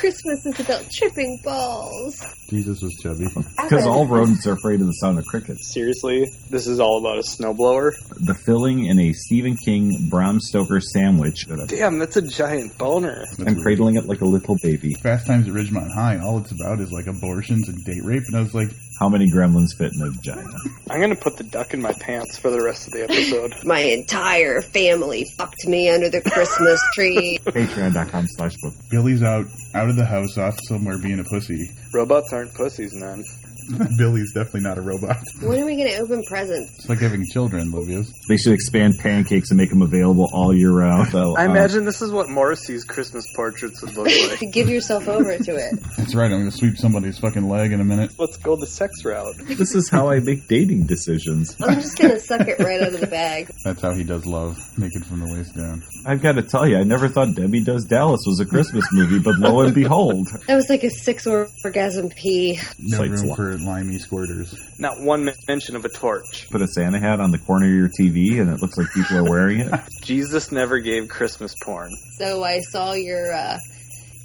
Christmas is about tripping balls. Jesus was chubby. Because all rodents are afraid of the sound of crickets. Seriously, this is all about a snowblower. The filling in a Stephen King Bram Stoker sandwich. Damn, that's a giant boner. I'm cradling it like a little baby. Fast Times at Ridgemont High, all it's about is like abortions and date rape, and I was like, How many gremlins fit in a vagina? I'm gonna put the duck in my pants for the rest of the episode. My entire family fucked me under the Christmas tree. Patreon.com slash book. Billy's out out of the house, off somewhere being a pussy. Robots aren't pussies, man. Billy's definitely not a robot. when are we going to open presents? It's like having children, Livius. They should expand pancakes and make them available all year round. So, I uh, imagine this is what Morrissey's Christmas portraits would look like. Give yourself over to it. That's right. I'm going to sweep somebody's fucking leg in a minute. Let's go the sex route. this is how I make dating decisions. I'm just going to suck it right out of the bag. That's how he does love, naked from the waist down. I've got to tell you, I never thought Debbie Does Dallas was a Christmas movie, but lo and behold, That was like a six orgasm pee. No Sights room lo- for limey squirters. Not one mention of a torch. put a Santa hat on the corner of your TV and it looks like people are wearing it. Jesus never gave Christmas porn. So I saw your uh,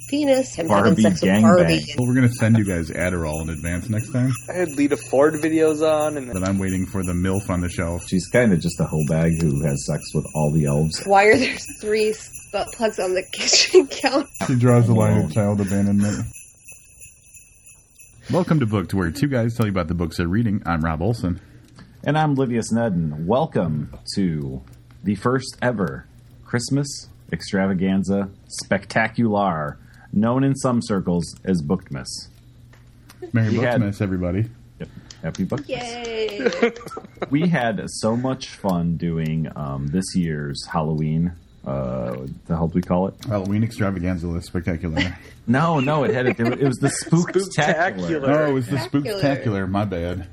penis. I'm Barbie having sex with gangbang. Barbie. Well, we're going to send you guys Adderall in advance next time, I had Lita Ford videos on, and but I'm waiting for the MILF on the shelf. She's kind of just a hoe bag who has sex with all the elves. Why are there three butt plugs on the kitchen counter? She draws the line at child abandonment. Welcome to Book Booked, where two guys tell you about the books they're reading. I'm Rob Olson. And I'm Livius Nedin. Welcome to the first ever Christmas extravaganza spectacular, known in some circles as Bookmas. Merry We had- everybody. Yep. Happy Book. Yay! We had so much fun doing um, this year's Halloween. Uh, the hell do we call it? Halloween extravaganza list spectacular. No, no, it had a, it was the spooktacular. Spooktacular. oh, it was the Spectacular. spooktacular. My bad.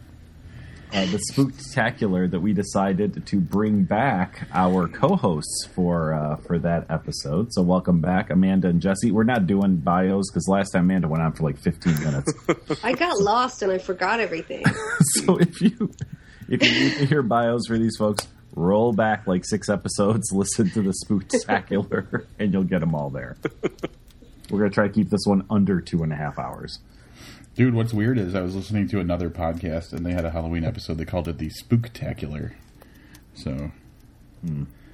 Uh, the spooktacular that we decided to bring back our co-hosts for uh, for that episode. So welcome back, Amanda and Jesse. We're not doing bios because last time Amanda went on for like 15 minutes. I got lost and I forgot everything. so if you if you need to hear bios for these folks, roll back like six episodes, listen to the spooktacular, and you'll get them all there. We're gonna try to keep this one under two and a half hours. Dude, what's weird is I was listening to another podcast and they had a Halloween episode. They called it the Spooktacular. So,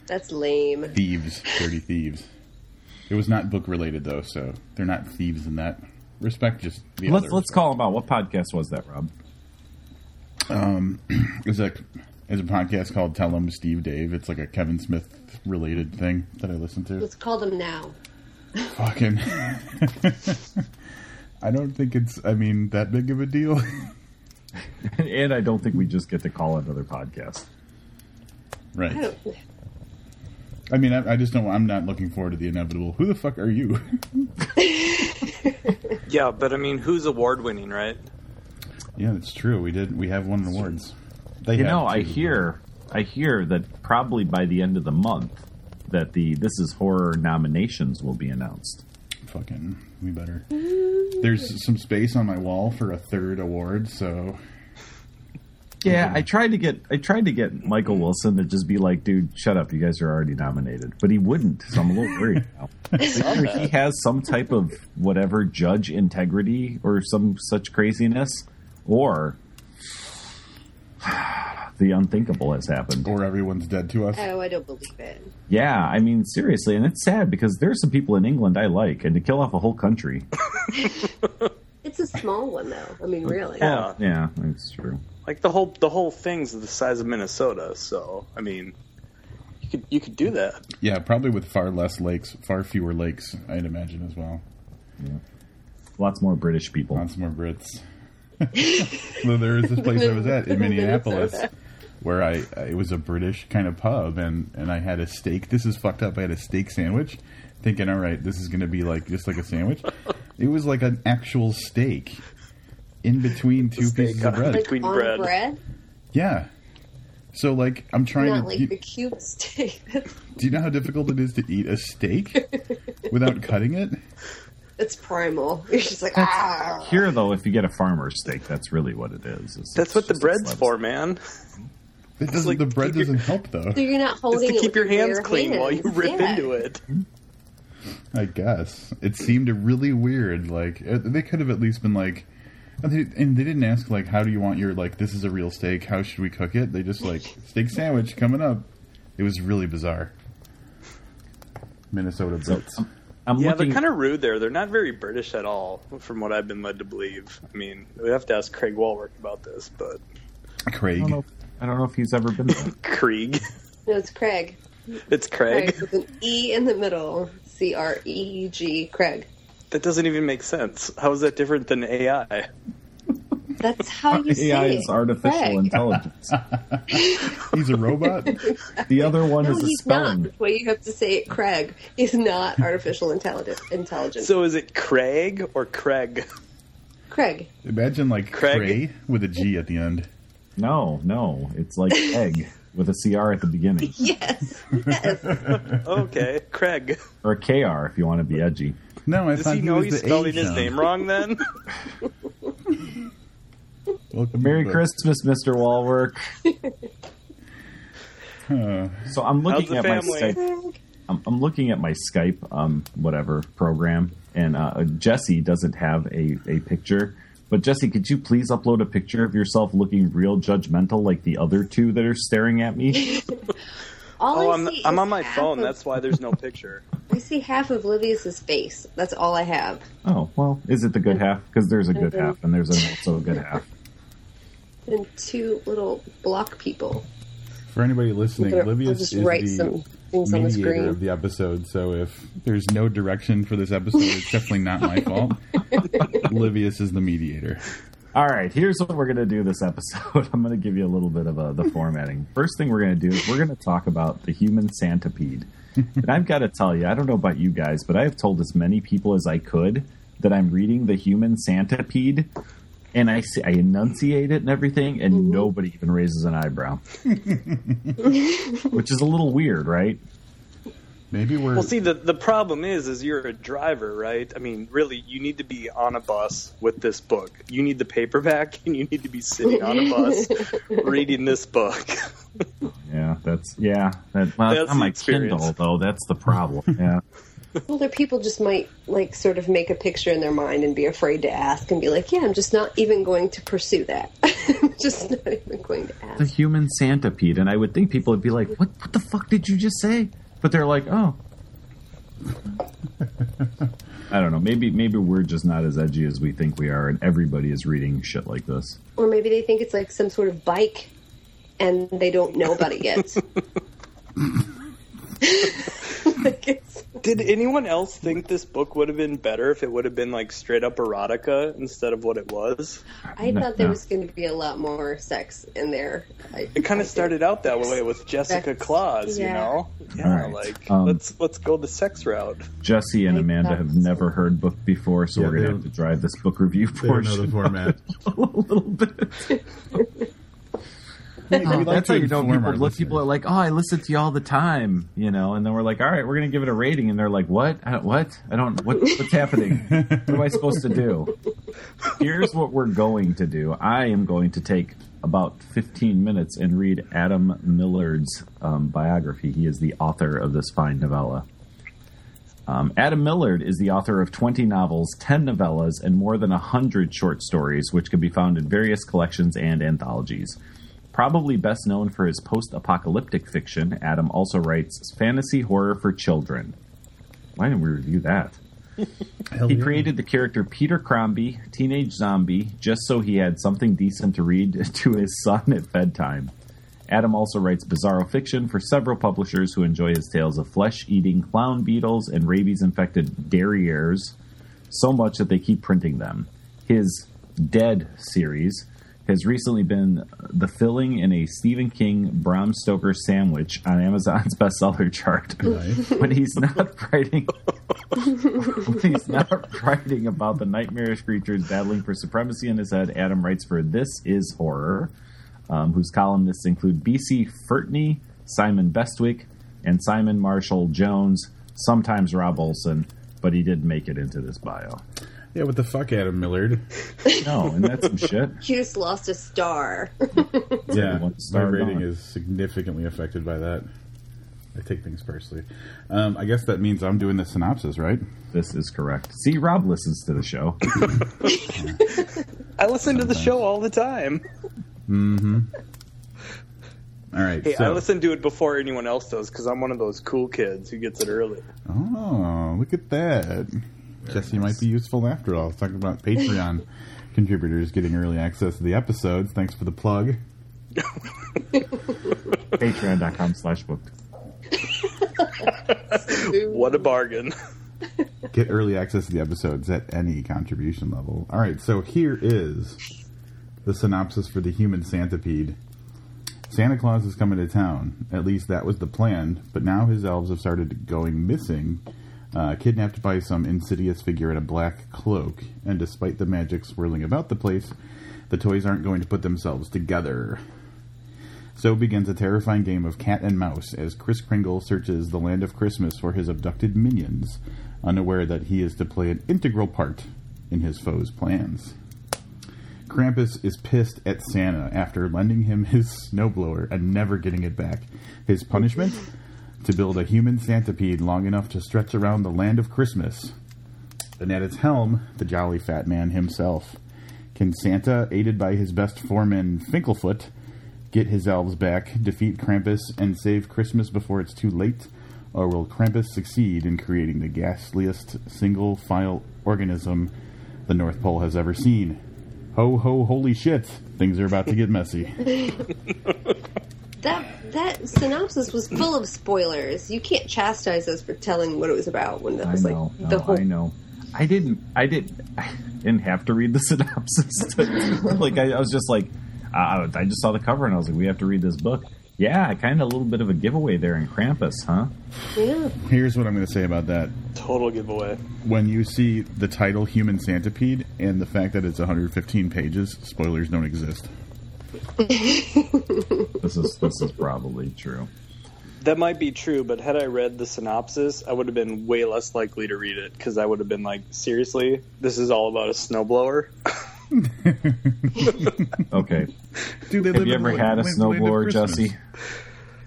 That's lame. thieves, dirty thieves. It was not book related though, so they're not thieves in that respect. Just the Let's other let's call them out. What podcast was that, Rob? Um, It's a it's a podcast called Tell Them Steve Dave. It's like a Kevin Smith related thing that I listen to. Let's call them now. Fucking. I don't think it's. I mean, that big of a deal. and I don't think we just get to call another podcast. I right. don't. I mean, I, I just don't. I'm not looking forward to the inevitable. Who the fuck are you? Yeah, but I mean, who's award winning, right? yeah, that's true. We did. We have won awards. They You know, I too. hear, I hear that probably by the end of the month, that the this is horror nominations will be announced. Fucking, we better. Mm-hmm. There's some space on my wall for a third award, so Yeah, I tried to get, I tried to get Michael Wilson to just be like, "Dude, shut up! You guys are already nominated," but he wouldn't. So I'm a little worried now. Either he has some type of whatever judge integrity or some such craziness, or the unthinkable has happened. or everyone's dead to us. Oh, I don't believe it. Yeah, I mean seriously, and it's sad because there are some people in England I like, and to kill off a whole country. It's a small one, though. I mean, really. Yeah. Yeah, that's true. Like the whole the whole thing's the size of Minnesota, so I mean, you could you could do that. Yeah, probably with far less lakes, far fewer lakes, I'd imagine as well. Lots more British people. Lots more Brits. well, there was this place I was at in Minneapolis Minnesota. Where I, I it was a British kind of pub, and and I had a steak. This is fucked up. I had a steak sandwich, thinking, all right, this is going to be like just like a sandwich. It was like an actual steak in between two pieces of bread. Like Between on bread. bread, Yeah. So like I'm trying not to. like you- the cube steak. do you know how difficult it is to eat a steak without cutting it? It's primal. You're just like ah. Here, though, if you get a farmer's steak, that's really what it is. It's- That's it's what the bread's slab for, man. It doesn't. like the bread doesn't help though. So you're not It's holding to keep with your hands bare clean while you rip Yeah. into it. I guess it seemed really weird. Like uh, they could have at least been like, and they, and they didn't ask like, how do you want your like? This is a real steak. How should we cook it? They just like steak sandwich coming up. It was really bizarre. Minnesota Brits. I'm Yeah, looking. they're kind of rude there. They're not very British at all, from what I've been led to believe. I mean, we have to ask Craig Walworth about this, but I Craig. Don't know. I don't know if he's ever been there. Krieg, No, it's Craig. it's Craig. Craig with an E in the middle. C R E G. Craig. That doesn't even make sense. How is that different than AI? That's how you say AI it. is artificial Craig. intelligence. He's a robot. The other one No, is a he's spelling. not. The way you have to say it, Craig, is not artificial intelligence. Intelligence. So is it Craig or Craig? Craig. Imagine like Craig? Cray with a G at the end. No, no, it's like egg with a cr at the beginning, Yes. Yes. Okay, Craig. or a kr if you want to be edgy. No, I Does thought he know was he's the spelling A his name wrong then? Welcome Merry the- Christmas, Mr. Walwork. So I'm looking the at my? Skype. I'm, I'm looking at my Skype, um, whatever program, and uh, Jesse doesn't have a, a picture. But Jesse, could you please upload a picture of yourself looking real judgmental, like the other two that are staring at me? All Oh, I I'm see I'm on my phone. of- That's why there's no picture. I see half of Livius's face. That's all I have. oh, well, is it the good half? Because there's a good half and there's also a good half. And two little block people. for anybody listening, I'll Livius just is write the some things on the mediator screen. of the episode. So if there's no direction for this episode, it's definitely not my fault. Livius is the mediator. All right, here's what we're going to do this episode. I'm going to give you a little bit of uh the formatting. First thing we're going to do is we're going to talk about the human centipede. and I've got to tell you, I don't know about you guys, but I have told as many people as I could that I'm reading the human centipede, and I see, I enunciate it and everything, and mm-hmm. nobody even raises an eyebrow, which is a little weird, right? Maybe we're Well, see, the the problem is, is you're a driver, right? I mean, really, you need to be on a bus with this book. You need the paperback, and you need to be sitting on a bus reading this book. Yeah, that's yeah. That, well, That's on the my experience. Kindle though, that's the problem. Yeah. Well, there people just might like sort of make a picture in their mind and be afraid to ask and be like, "Yeah, I'm just not even going to pursue that. I'm just not even going to ask." the human centipede, and I would think people would be like, "What? What the fuck did you just say?" But they're like, "Oh." I don't know. Maybe maybe we're just not as edgy as we think we are, and everybody is reading shit like this. Or maybe they think it's like some sort of bike, and they don't know about it yet. like Did anyone else think this book would have been better if it would have been like straight up erotica instead of what it was? I No, thought there no. was going to be a lot more sex in there. I, It kind of started out that way with Jessica Sex. Claus, you know? Yeah, All right. like Um, let's let's go the sex route. Jesse and I Amanda have so. never heard book before, so Yeah, we're gonna have to don't- drive this book review they don't know the portion format. a little bit. Like That's how you know people. Look, people are like, "Oh, I listen to you all the time," you know, and then we're like, "All right, we're gonna give it a rating," and they're like, "What? I don't, what? I don't. What, what's happening? what am I supposed to do?" Here's what we're going to do. I am going to take about 15 minutes and read Adam Millard's um, biography. He is the author of this fine novella. Um, Adam Millard is the author of 20 novels, 10 novellas, and more than 100 short stories, which can be found in various collections and anthologies. Probably best known for his post apocalyptic fiction, Adam also writes fantasy horror for children. Why didn't we review that? He created the character Peter Crombie, teenage zombie, just so he had something decent to read to his son at bedtime. Adam also writes bizarro fiction for several publishers who enjoy his tales of flesh eating clown beetles and rabies infected derrieres so much that they keep printing them. His Dead series has recently been the filling in a Stephen King Bram Stoker sandwich on Amazon's bestseller chart. When he's not writing when he's not writing about the nightmarish creatures battling for supremacy in his head, Adam writes for This Is Horror, um, whose columnists include B.C. Fertney, Simon Bestwick, and Simon Marshall Jones, sometimes Rob Olson, but he did make it into this bio. Yeah, what the fuck, Adam Millard? No, and that's some shit. You just lost a star. Yeah, one my star rating gone. is significantly affected by that. I take things personally. Um, I guess that means I'm doing the synopsis, right? This is correct. See, Rob listens to the show. I listen to the show all the time. Mm-hmm. All right. Hey, so, I listen to it before anyone else does because I'm one of those cool kids who gets it early. Oh, look at that. Jesse might be useful after all. Talking about Patreon contributors getting early access to the episodes. Thanks for the plug. Patreon.com slash booked. What a bargain! Get early access to the episodes at any contribution level. All right, so here is the synopsis for the human centipede. Santa Claus is coming to town. At least that was the plan, but now his elves have started going missing, uh, kidnapped by some insidious figure in a black cloak. And despite the magic swirling about the place, the toys aren't going to put themselves together. So begins a terrifying game of cat and mouse as Kris Kringle searches the land of Christmas for his abducted minions, unaware that he is to play an integral part in his foe's plans. Krampus is pissed at Santa after lending him his snowblower and never getting it back. His punishment? To build a human centipede long enough to stretch around the land of Christmas. And at its helm, the jolly fat man himself. Can Santa, aided by his best foreman Finklefoot, get his elves back, defeat Krampus, and save Christmas before it's too late? Or will Krampus succeed in creating the ghastliest single file organism the North Pole has ever seen? Ho ho holy shit! Things are about to get messy. That that synopsis was full of spoilers. You can't chastise us for telling what it was about when that I was know. like no, the whole. I know. I didn't. I didn't. I didn't have to read the synopsis. like I, I was just like, uh, I just saw the cover and I was like, we have to read this book. Yeah, kind of a little bit of a giveaway there in Krampus, huh? Yeah, Here's what I'm going to say about that. Total giveaway. When you see the title Human Centipede and the fact that it's 115 pages, spoilers don't exist. This is this is probably true. That might be true, but had I read the synopsis, I would have been way less likely to read it because I would have been like, seriously, this is all about a snowblower. Okay. Do they Have live you ever had a land- land snowblower, Jesse?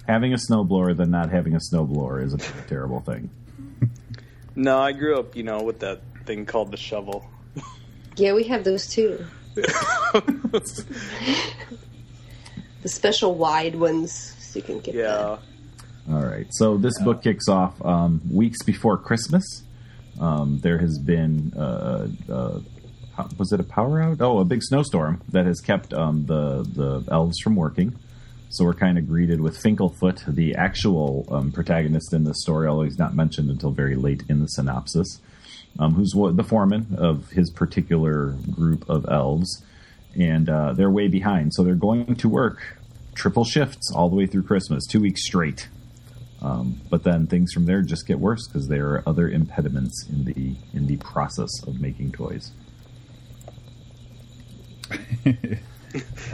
Having a snowblower than not having a snowblower is a terrible thing. No, I grew up, you know, with that thing called the shovel. yeah, we have those too. The special wide ones, so you can get Yeah. All right. So this book kicks off um, weeks before Christmas. Um, there has been, uh, uh, was it a power out? Oh, a big snowstorm that has kept um, the the elves from working. So we're kind of greeted with Finklefoot, the actual um, protagonist in the story, although he's not mentioned until very late in the synopsis, um, who's the foreman of his particular group of elves, and uh, they're way behind. So they're going to work triple shifts all the way through Christmas, two weeks straight. Um, but then things from there just get worse because there are other impediments in the in the process of making toys.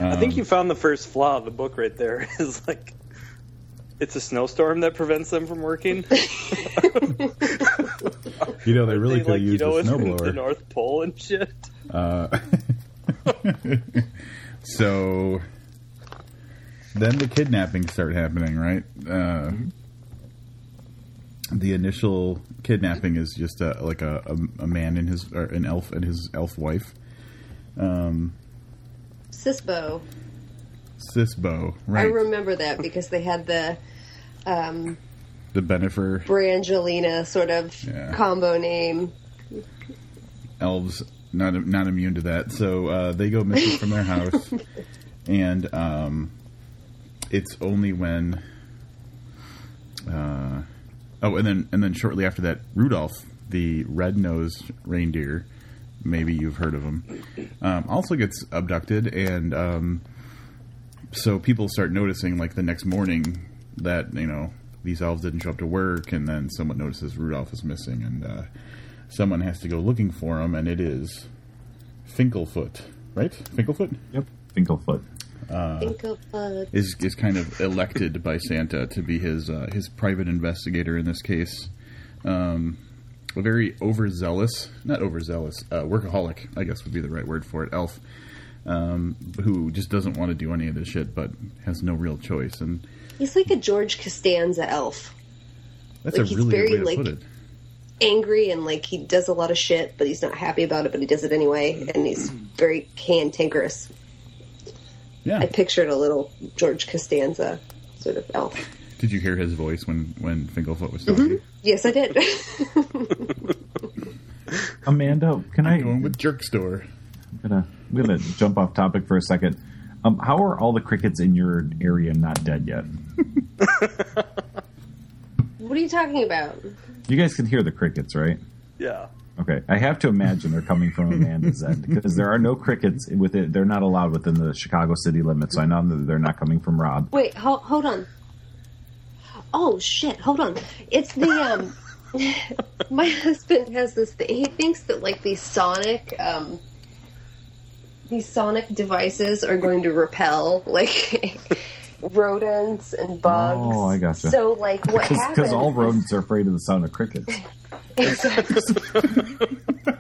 I think you found the first flaw of the book right there. Is like, it's a snowstorm that prevents them from working. You know, they really They, could have like, you know, a in the snowblower. North Pole and shit. Uh, so then the kidnappings start happening, right? Uh, the initial kidnapping is just a, like a, a, a man and his or an elf and his elf wife, um, Sisbo. Sisbo, right? I remember that because they had the um, the Bennifer Brangelina sort of Yeah. combo name. elves not not immune to that. So uh, they go missing from their house, and um, it's only when. Uh, oh, and then and then shortly after that, Rudolph, the red-nosed reindeer, maybe you've heard of him, um, also gets abducted, and um, so people start noticing, like the next morning, that you know these elves didn't show up to work, and then someone notices Rudolph is missing, and uh, someone has to go looking for him, and it is Finklefoot, right? Finklefoot Yep, Finklefoot. Think of uh, is is kind of elected by Santa to be his uh, his private investigator in this case. Um, a very overzealous, not overzealous, uh, workaholic, I guess would be the right word for it. Elf, um, who just doesn't want to do any of this shit, but has no real choice. And he's like a George Costanza elf. That's like a he's really very good way to like put it. Angry and like he does a lot of shit, but he's not happy about it, but he does it anyway, and he's very cantankerous. Yeah. I pictured a little George Costanza sort of elf. Did you hear his voice when when Finklefoot was Mm-hmm. Yes, I did. Amanda, can I? Going with Jerk Store. I'm gonna I'm gonna jump off topic for a second. Um, how are all the crickets in your area not dead yet? what are you talking about? You guys can hear the crickets, right? Yeah. Okay, I have to imagine they're coming from Amanda's end because there are no crickets with it. They're not allowed within the Chicago city limits, so I know that they're not coming from Rob. Wait, ho- hold on. Oh shit! Hold on. It's the um. my husband has this thing. He thinks that like these sonic um. These sonic devices are going to repel like rodents and bugs. Oh, I gotcha. So like what happens? Because all rodents are afraid of the sound of crickets. Exactly.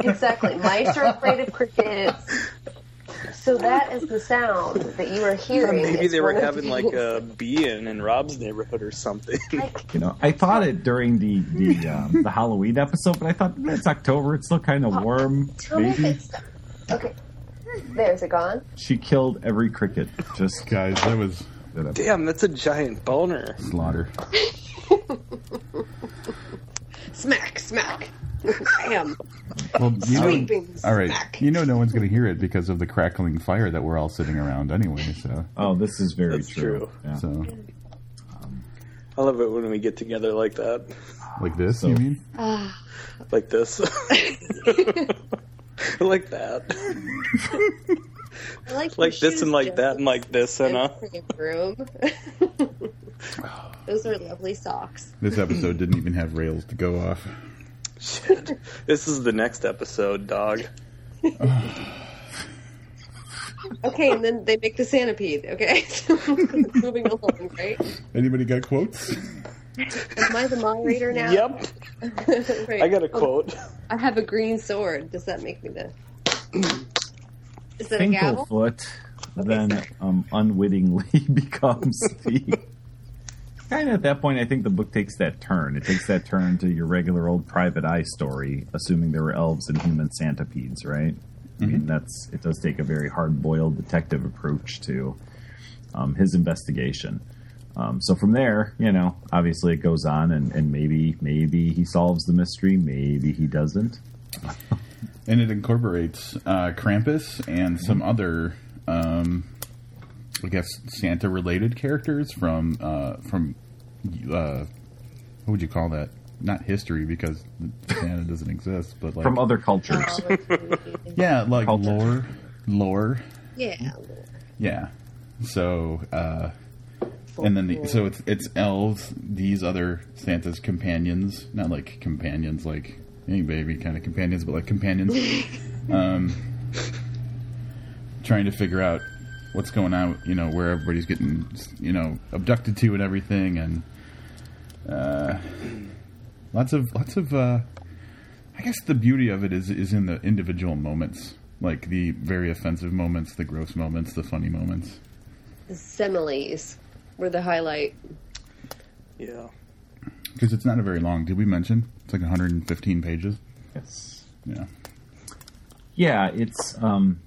exactly. Mice are afraid of crickets. So that is the sound that you are hearing. Maybe It's they were having the like a bee-in in Rob's neighborhood or something. like You know, I thought it during the the um, the Halloween episode, but I thought it's October. It's still kind of warm. Tell me if Maybe it's okay. There's it gone. she killed every cricket. Just Guys, that was Damn, that's a giant boner. slaughter. Smack, smack. Bam. Well, you know, Sweeping all right. smack. You know, no one's going to hear it because of the crackling fire that we're all sitting around anyway. So, oh, this is very That's true. true. Yeah. so I love it when we get together like that, like this, So- you mean? Ah, like this, like that, I like, like this, and like that, and like this, and uh. Pretty room. Those are lovely socks. This episode didn't even have rails to go off. Shit. This is the next episode, dog. Okay, and then they make the centipede. Okay, so moving along, right? Anybody got quotes? Am I the moderator now? Yep, Right. I got a quote. I have a green sword. Does that make me the? Is that a gavel? Finklefoot then um, unwittingly becomes the. Kind of at that point, I think the book takes that turn. It takes that turn to your regular old private eye story, assuming there were elves and human centipedes, right? I mean, that's it. Does take a very hard-boiled detective approach to um, his investigation. Um, so from there, you know, obviously it goes on, and, and maybe maybe he solves the mystery, maybe he doesn't. And it incorporates uh, Krampus and some other, um, I guess, Santa-related characters from uh, from uh, what would you call that? Not history because Santa doesn't exist, but like From other cultures, yeah, like Culture. lore, lore, yeah. yeah. So uh, and then the, so it's it's elves, these other Santa's companions, not like companions like hey baby kind of companions, but like companions. um, trying to figure out what's going on, you know, where everybody's getting, you know, abducted to and everything, and uh, lots of lots of. Uh, I guess the beauty of it is is in the individual moments, like the very offensive moments, the gross moments, the funny moments. The similes were the highlight. Yeah. Because it's not a very long. Did we mention it's like 115 pages? yes. Yeah. Yeah, it's um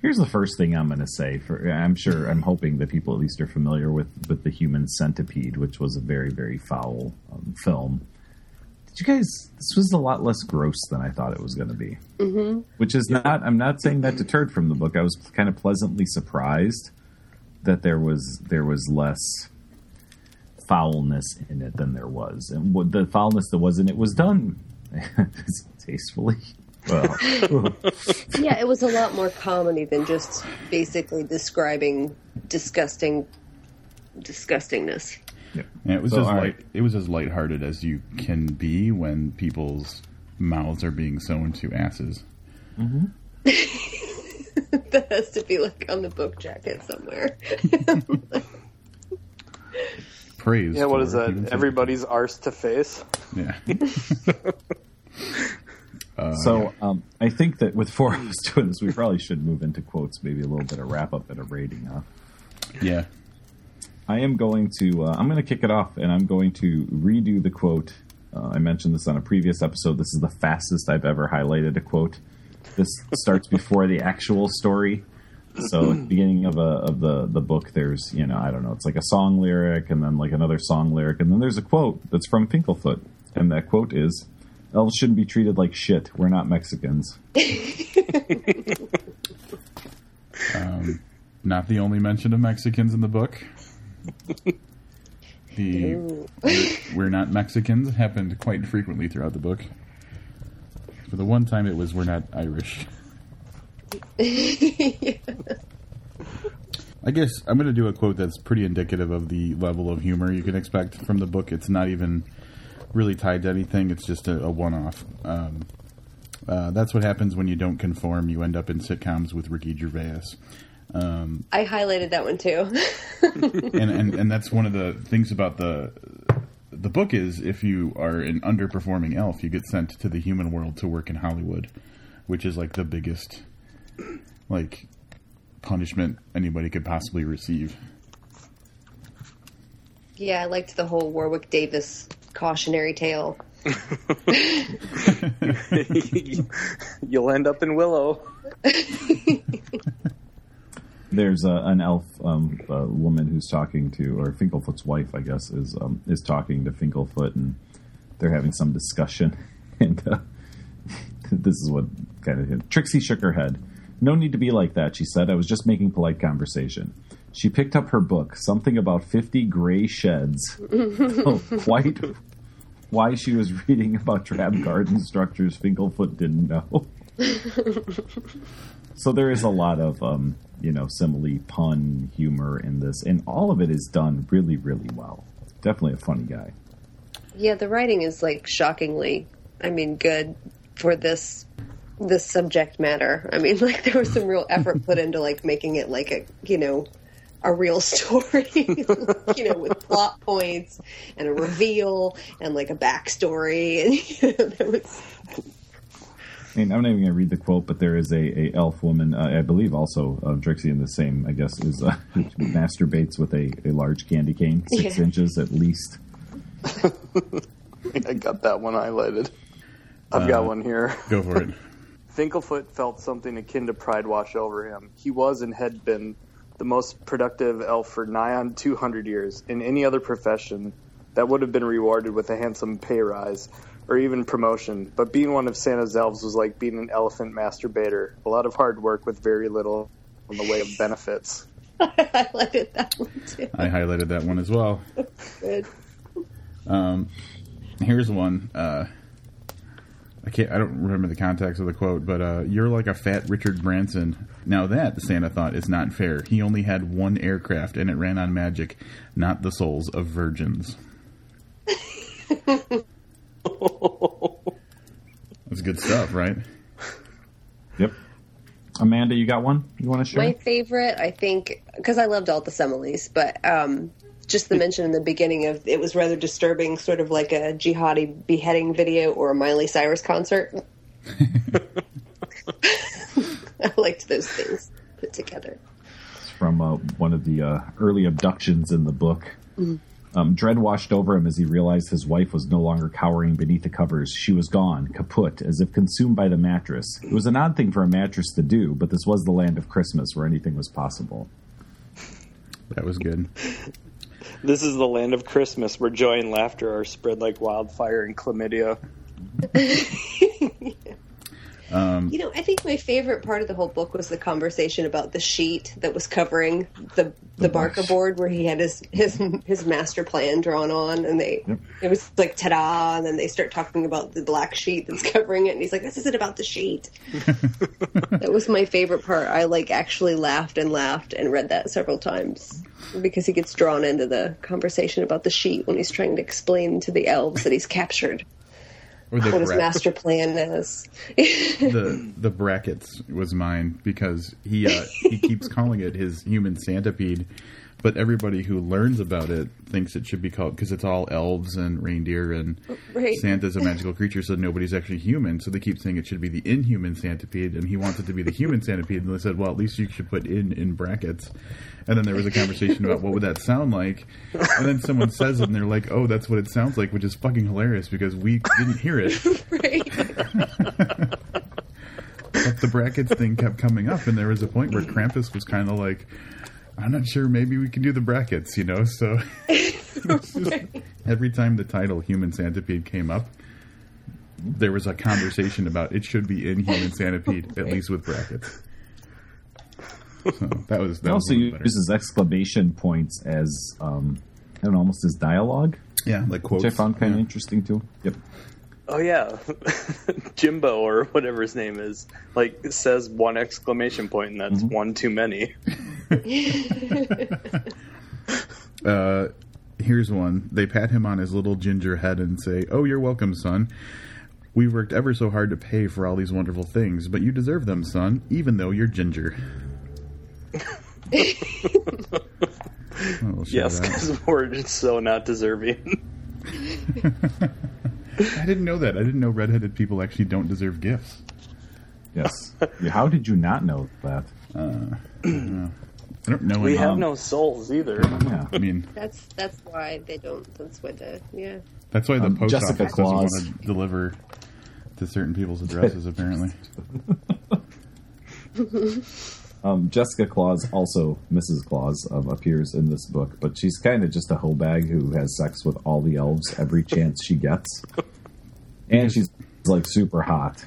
Here's the first thing I'm going to say for I'm sure I'm hoping that people at least are familiar with with the human centipede, which was a very very foul um, film. Did you guys this was a lot less gross than I thought it was going to be. Mm-hmm. Which is not I'm not saying that deterred from the book. I was kind of pleasantly surprised that there was there was less foulness in it than there was. And what the foulness that was in it was done tastefully. Well, Yeah, it was a lot more comedy than just basically describing disgusting disgustingness. yeah. And it was So, as all light. right. It was as lighthearted as you can be when people's mouths are being sewn to asses. Mm-hmm. that has to be like on the book jacket somewhere. Praise. Yeah, what is that? human Everybody's arse to face. Yeah. so um, I think that with four of us doing this, we probably should move into quotes, maybe a little bit of wrap up and a rating. Huh? yeah. I am going to. Uh, I'm going to kick it off, and I'm going to redo the quote. Uh, I mentioned this on a previous episode. This is the fastest I've ever highlighted a quote. This starts before the actual story. So at the beginning of a of the the book, there's you know I don't know, it's like a song lyric, and then like another song lyric, and then there's a quote that's from Finklefoot, and that quote is, "Elves shouldn't be treated like shit. We're not Mexicans." Um, not the only mention of Mexicans in the book. The we're, we're not Mexicans happened quite frequently throughout the book. For the one time, it was we're not Irish. I guess I'm going to do a quote that's pretty indicative of the level of humor you can expect from the book. It's not even really tied to anything. It's just a, a one-off. Um, uh, that's what happens when you don't conform. You end up in sitcoms with Ricky Gervais. Um, I highlighted that one too. and, and and that's one of the things about the the book is if you are an underperforming elf, you get sent to the human world to work in Hollywood, which is like the biggest like punishment anybody could possibly receive. yeah, I liked the whole Warwick Davis cautionary tale. You'll end up in Willow. there's uh, an elf um, uh, woman who's talking to, or Finklefoot's wife, I guess, is um, is talking to Finklefoot, and they're having some discussion. And uh, this is what kind of hit. Trixie shook her head. No need to be like that, she said. I was just making polite conversation. She picked up her book, something about fifty gray sheds. oh, quite why she was reading about drab garden structures, Finklefoot didn't know. So there is a lot of, um, you know, simile, pun, humor in this, and all of it is done really, really well. Definitely a funny guy. Yeah, the writing is like shockingly, I mean, good for this this subject matter. I mean, like there was some real effort put into like making it like a, you know, a real story, you know, with plot points and a reveal and like a backstory, and you know, there was I mean, I'm not even going to read the quote, but there is a, a elf woman, uh, I believe, also uh, Trixie in the same, I guess, is uh, masturbates with a, a large candy cane, six Yeah. inches at least. I got that one highlighted. I've got one here. Go for it. Finklefoot felt something akin to pride wash over him. He was and had been the most productive elf for nigh on 200 years. In any other profession, that would have been rewarded with a handsome pay rise or even promotion. But being one of Santa's elves was like being an elephant masturbator. A lot of hard work with very little in the way of benefits. I highlighted that one too. I highlighted that one as well. Good. Um, here's one. Uh, I can't. I don't remember the context of the quote, but uh, you're like a fat Richard Branson. Now that Santa thought is not fair. He only had one aircraft, and it ran on magic, not the souls of virgins. That's good stuff, right? Yep. Amanda, you got one you want to share? My favorite, I think, because I loved all the similes, but um, just the mention in the beginning of it was rather disturbing, sort of like a jihadi beheading video or a Miley Cyrus concert. I liked those things put together. It's from uh, one of the uh, early abductions in the book. Um, dread washed over him as he realized his wife was no longer cowering beneath the covers. She was gone, kaput, as if consumed by the mattress. It was an odd thing for a mattress to do, but this was the land of Christmas where anything was possible. That was good. This is the land of Christmas where joy and laughter are spread like wildfire in chlamydia. Um, you know, I think my favorite part of the whole book was the conversation about the sheet that was covering the the Barker board where he had his his his master plan drawn on, and they it was like ta-da, and then they start talking about the black sheet that's covering it, and he's like, "This isn't about the sheet." that was my favorite part. I like actually laughed and laughed and read that several times because he gets drawn into the conversation about the sheet when he's trying to explain to the elves that he's captured what his master plan is. the the brackets was mine because he uh, he keeps calling it his human centipede but everybody who learns about it thinks it should be called because it's all elves and reindeer and Right. Santa's a magical creature, so nobody's actually human. So they keep saying it should be the inhuman centipede, and he wants it to be the human centipede. And they said, well, at least you should put in in brackets. And then there was a conversation about what would that sound like, and then someone says it, and they're like, oh, that's what it sounds like, which is fucking hilarious because we didn't hear it. right. But the brackets thing kept coming up, and there was a point where Krampus was kind of like, I'm not sure, maybe we can do the brackets, you know? So just- every time the title Human Centipede came up, there was a conversation about it should be in Human Centipede, at least with brackets. So that was that also a little better. uses exclamation points as um, I don't know, almost as dialogue, yeah, like quotes. which I found kind of interesting too. Yep. Oh yeah, Jimbo or whatever his name is, like says one exclamation point, and that's one too many. Uh, here's one. They pat him on his little ginger head and say, "Oh, you're welcome, son. We've worked ever so hard to pay for all these wonderful things, but you deserve them, son, even though you're ginger." We'll share Yes, because we're just so not deserving. I didn't know that. I didn't know redheaded people actually don't deserve gifts. Yes. How did you not know that? I don't know. we have no souls either. Yeah. I mean, That's that's why they don't. That's why the yeah. that's why the Um, post Jessica office Claus. doesn't want to deliver to certain people's addresses. apparently, Um, Jessica Claus, also Mrs. Claus, um, appears in this book, but she's kind of just a hoe bag who has sex with all the elves every chance she gets, and she's like super hot.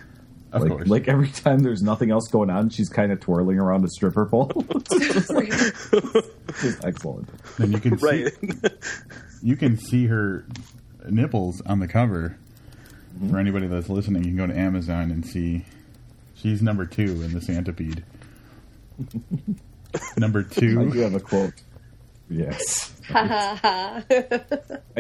Of like, course. like every time there's nothing else going on, she's kind of twirling around a stripper pole. It's excellent. And you can Right. see you can see her nipples on the cover. For anybody that's listening, you can go to Amazon and see she's number two in the Centipede. number two. I do have a quote. Yes. I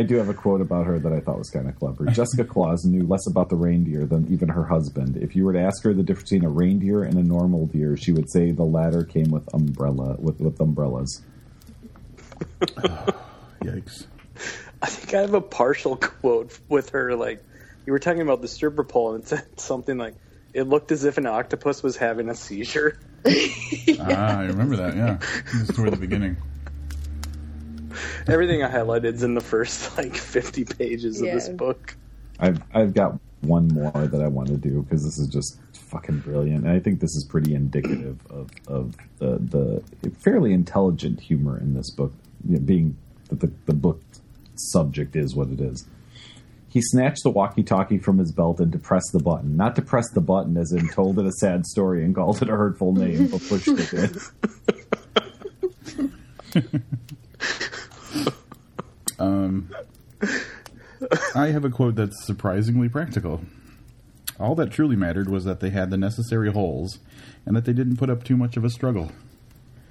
do have a quote about her that I thought was kind of clever. Jessica Claus knew less about the reindeer than even her husband. If you were to ask her the difference between a reindeer and a normal deer, she would say the latter came with umbrella with, with umbrellas. Yikes! I think I have a partial quote with her. Like you were talking about the stripper pole, and it said something like, "It looked as if an octopus was having a seizure." Ah, I remember that. Yeah, just toward the beginning. Everything I highlighted is in the first like 50 pages of this book. I've I've got one more that I want to do because this is just fucking brilliant. And I think this is pretty indicative of, of the the fairly intelligent humor in this book, you know, being that the, the book subject is what it is. He snatched the walkie-talkie from his belt and to press the button. Not to press the button as in told it a sad story and called it a hurtful name, but pushed it in. Um, I have a quote that's surprisingly practical. All that truly mattered was that they had the necessary holes and that they didn't put up too much of a struggle.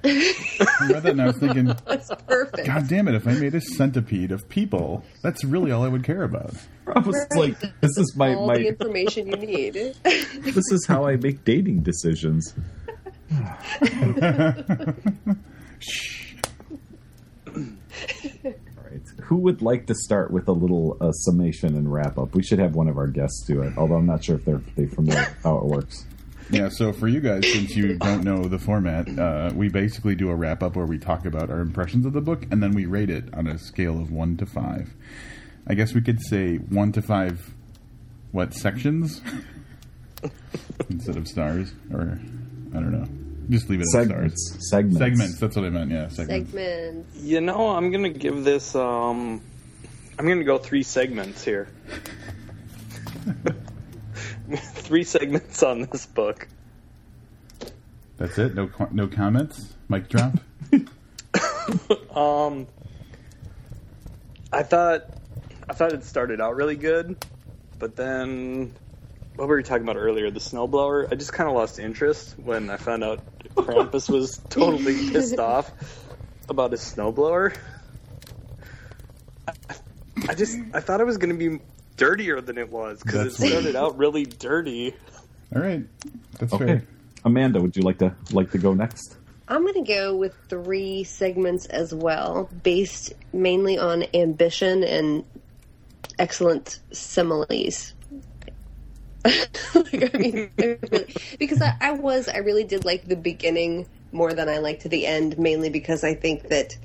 I read that and I was thinking, That's perfect. God damn it, if I made a centipede of people, that's really all I would care about. I was like, "This is my All the my information you need. this is how I make dating decisions." All right. Who would like to start with a little uh, summation and wrap up? We should have one of our guests do it, although I'm not sure if they're they familiar how it works. Yeah, so for you guys, since you don't know the format, uh, we basically do a wrap up where we talk about our impressions of the book and then we rate it on a scale of 1 to 5. I guess we could say 1 to 5, what, sections? Instead of stars? Or, I don't know. Just leave it at stars. Segments. Segments. Segments, that's what I meant, yeah, segments. Segments. You know, I'm gonna give this. um I'm gonna go three segments here. three segments on this book. That's it? No, no comments? Mic drop? Um, I thought, I thought it started out really good, but then what were we talking about earlier? The snowblower. I just kind of lost interest when I found out Krampus was totally pissed off about his snowblower. I, I just, I thought it was going to be dirtier than it was because it That's what- started out really dirty. All right. That's Okay. fair. Amanda, would you like to like to go next? I'm going to go with three segments as well, based mainly on ambition and excellent similes. like, I mean, because I, I was, I really did like the beginning more than I liked the end, mainly because I think that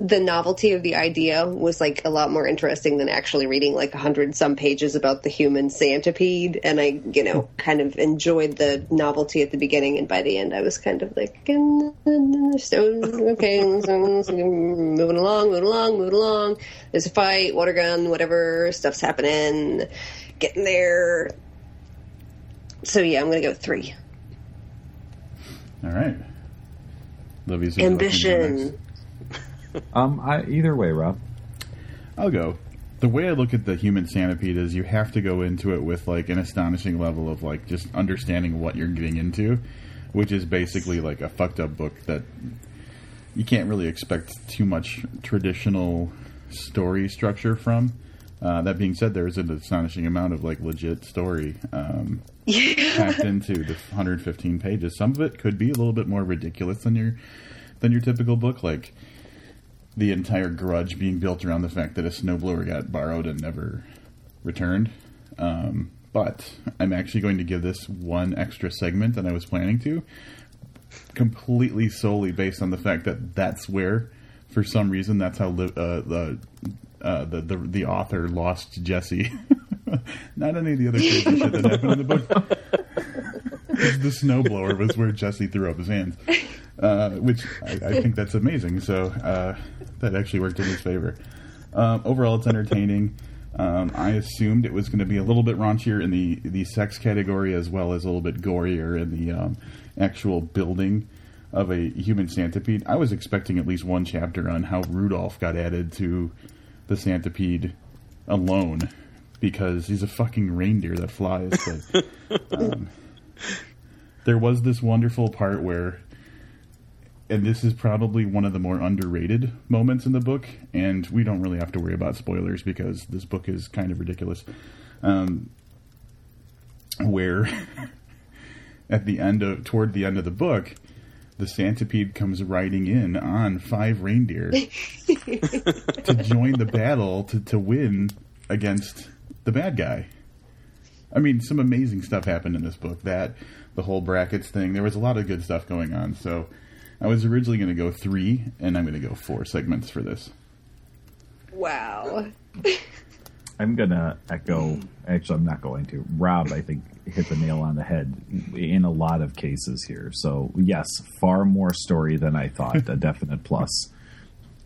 the novelty of the idea was like a lot more interesting than actually reading like a hundred some pages about the human centipede. And I, you know, kind of enjoyed the novelty at the beginning, and by the end, I was kind of like, so okay, moving along, moving along, moving along. There's a fight, water gun, whatever stuff's happening, getting there. So yeah, I'm gonna go with three. All right. Would you like me to Ambition. Next? Um, I, either way, Rob. I'll go. The way I look at the human centipede is you have to go into it with like an astonishing level of like just understanding what you're getting into, which is basically like a fucked up book that you can't really expect too much traditional story structure from. Uh, that being said, there is an astonishing amount of like legit story um, packed into the 115 pages. Some of it could be a little bit more ridiculous than your than your typical book, like the entire grudge being built around the fact that a snowblower got borrowed and never returned. Um, but I'm actually going to give this one extra segment than I was planning to, completely solely based on the fact that that's where, for some reason, that's how li- uh, the, uh, the the the author lost Jesse. Not any of the other crazy shit that happened in the book. the snowblower was where Jesse threw up his hands, uh, which I, I think that's amazing. So uh, that actually worked in his favor. Um, overall, it's entertaining. Um, I assumed it was going to be a little bit raunchier in the the sex category as well as a little bit gorier in the um, actual building of a human centipede. I was expecting at least one chapter on how Rudolph got added to the centipede alone because he's a fucking reindeer that flies. But, um, there was this wonderful part where and this is probably one of the more underrated moments in the book and we don't really have to worry about spoilers because this book is kind of ridiculous um, where at the end of toward the end of the book the centipede comes riding in on five reindeer to join the battle to, to win against the bad guy I mean, some amazing stuff happened in this book. That the whole brackets thing. There was a lot of good stuff going on. So, I was originally going to go three, and I'm going to go four segments for this. Wow. I'm gonna echo. Actually, I'm not going to. Rob, I think, hit the nail on the head in a lot of cases here. So yes, far more story than I thought. a definite plus.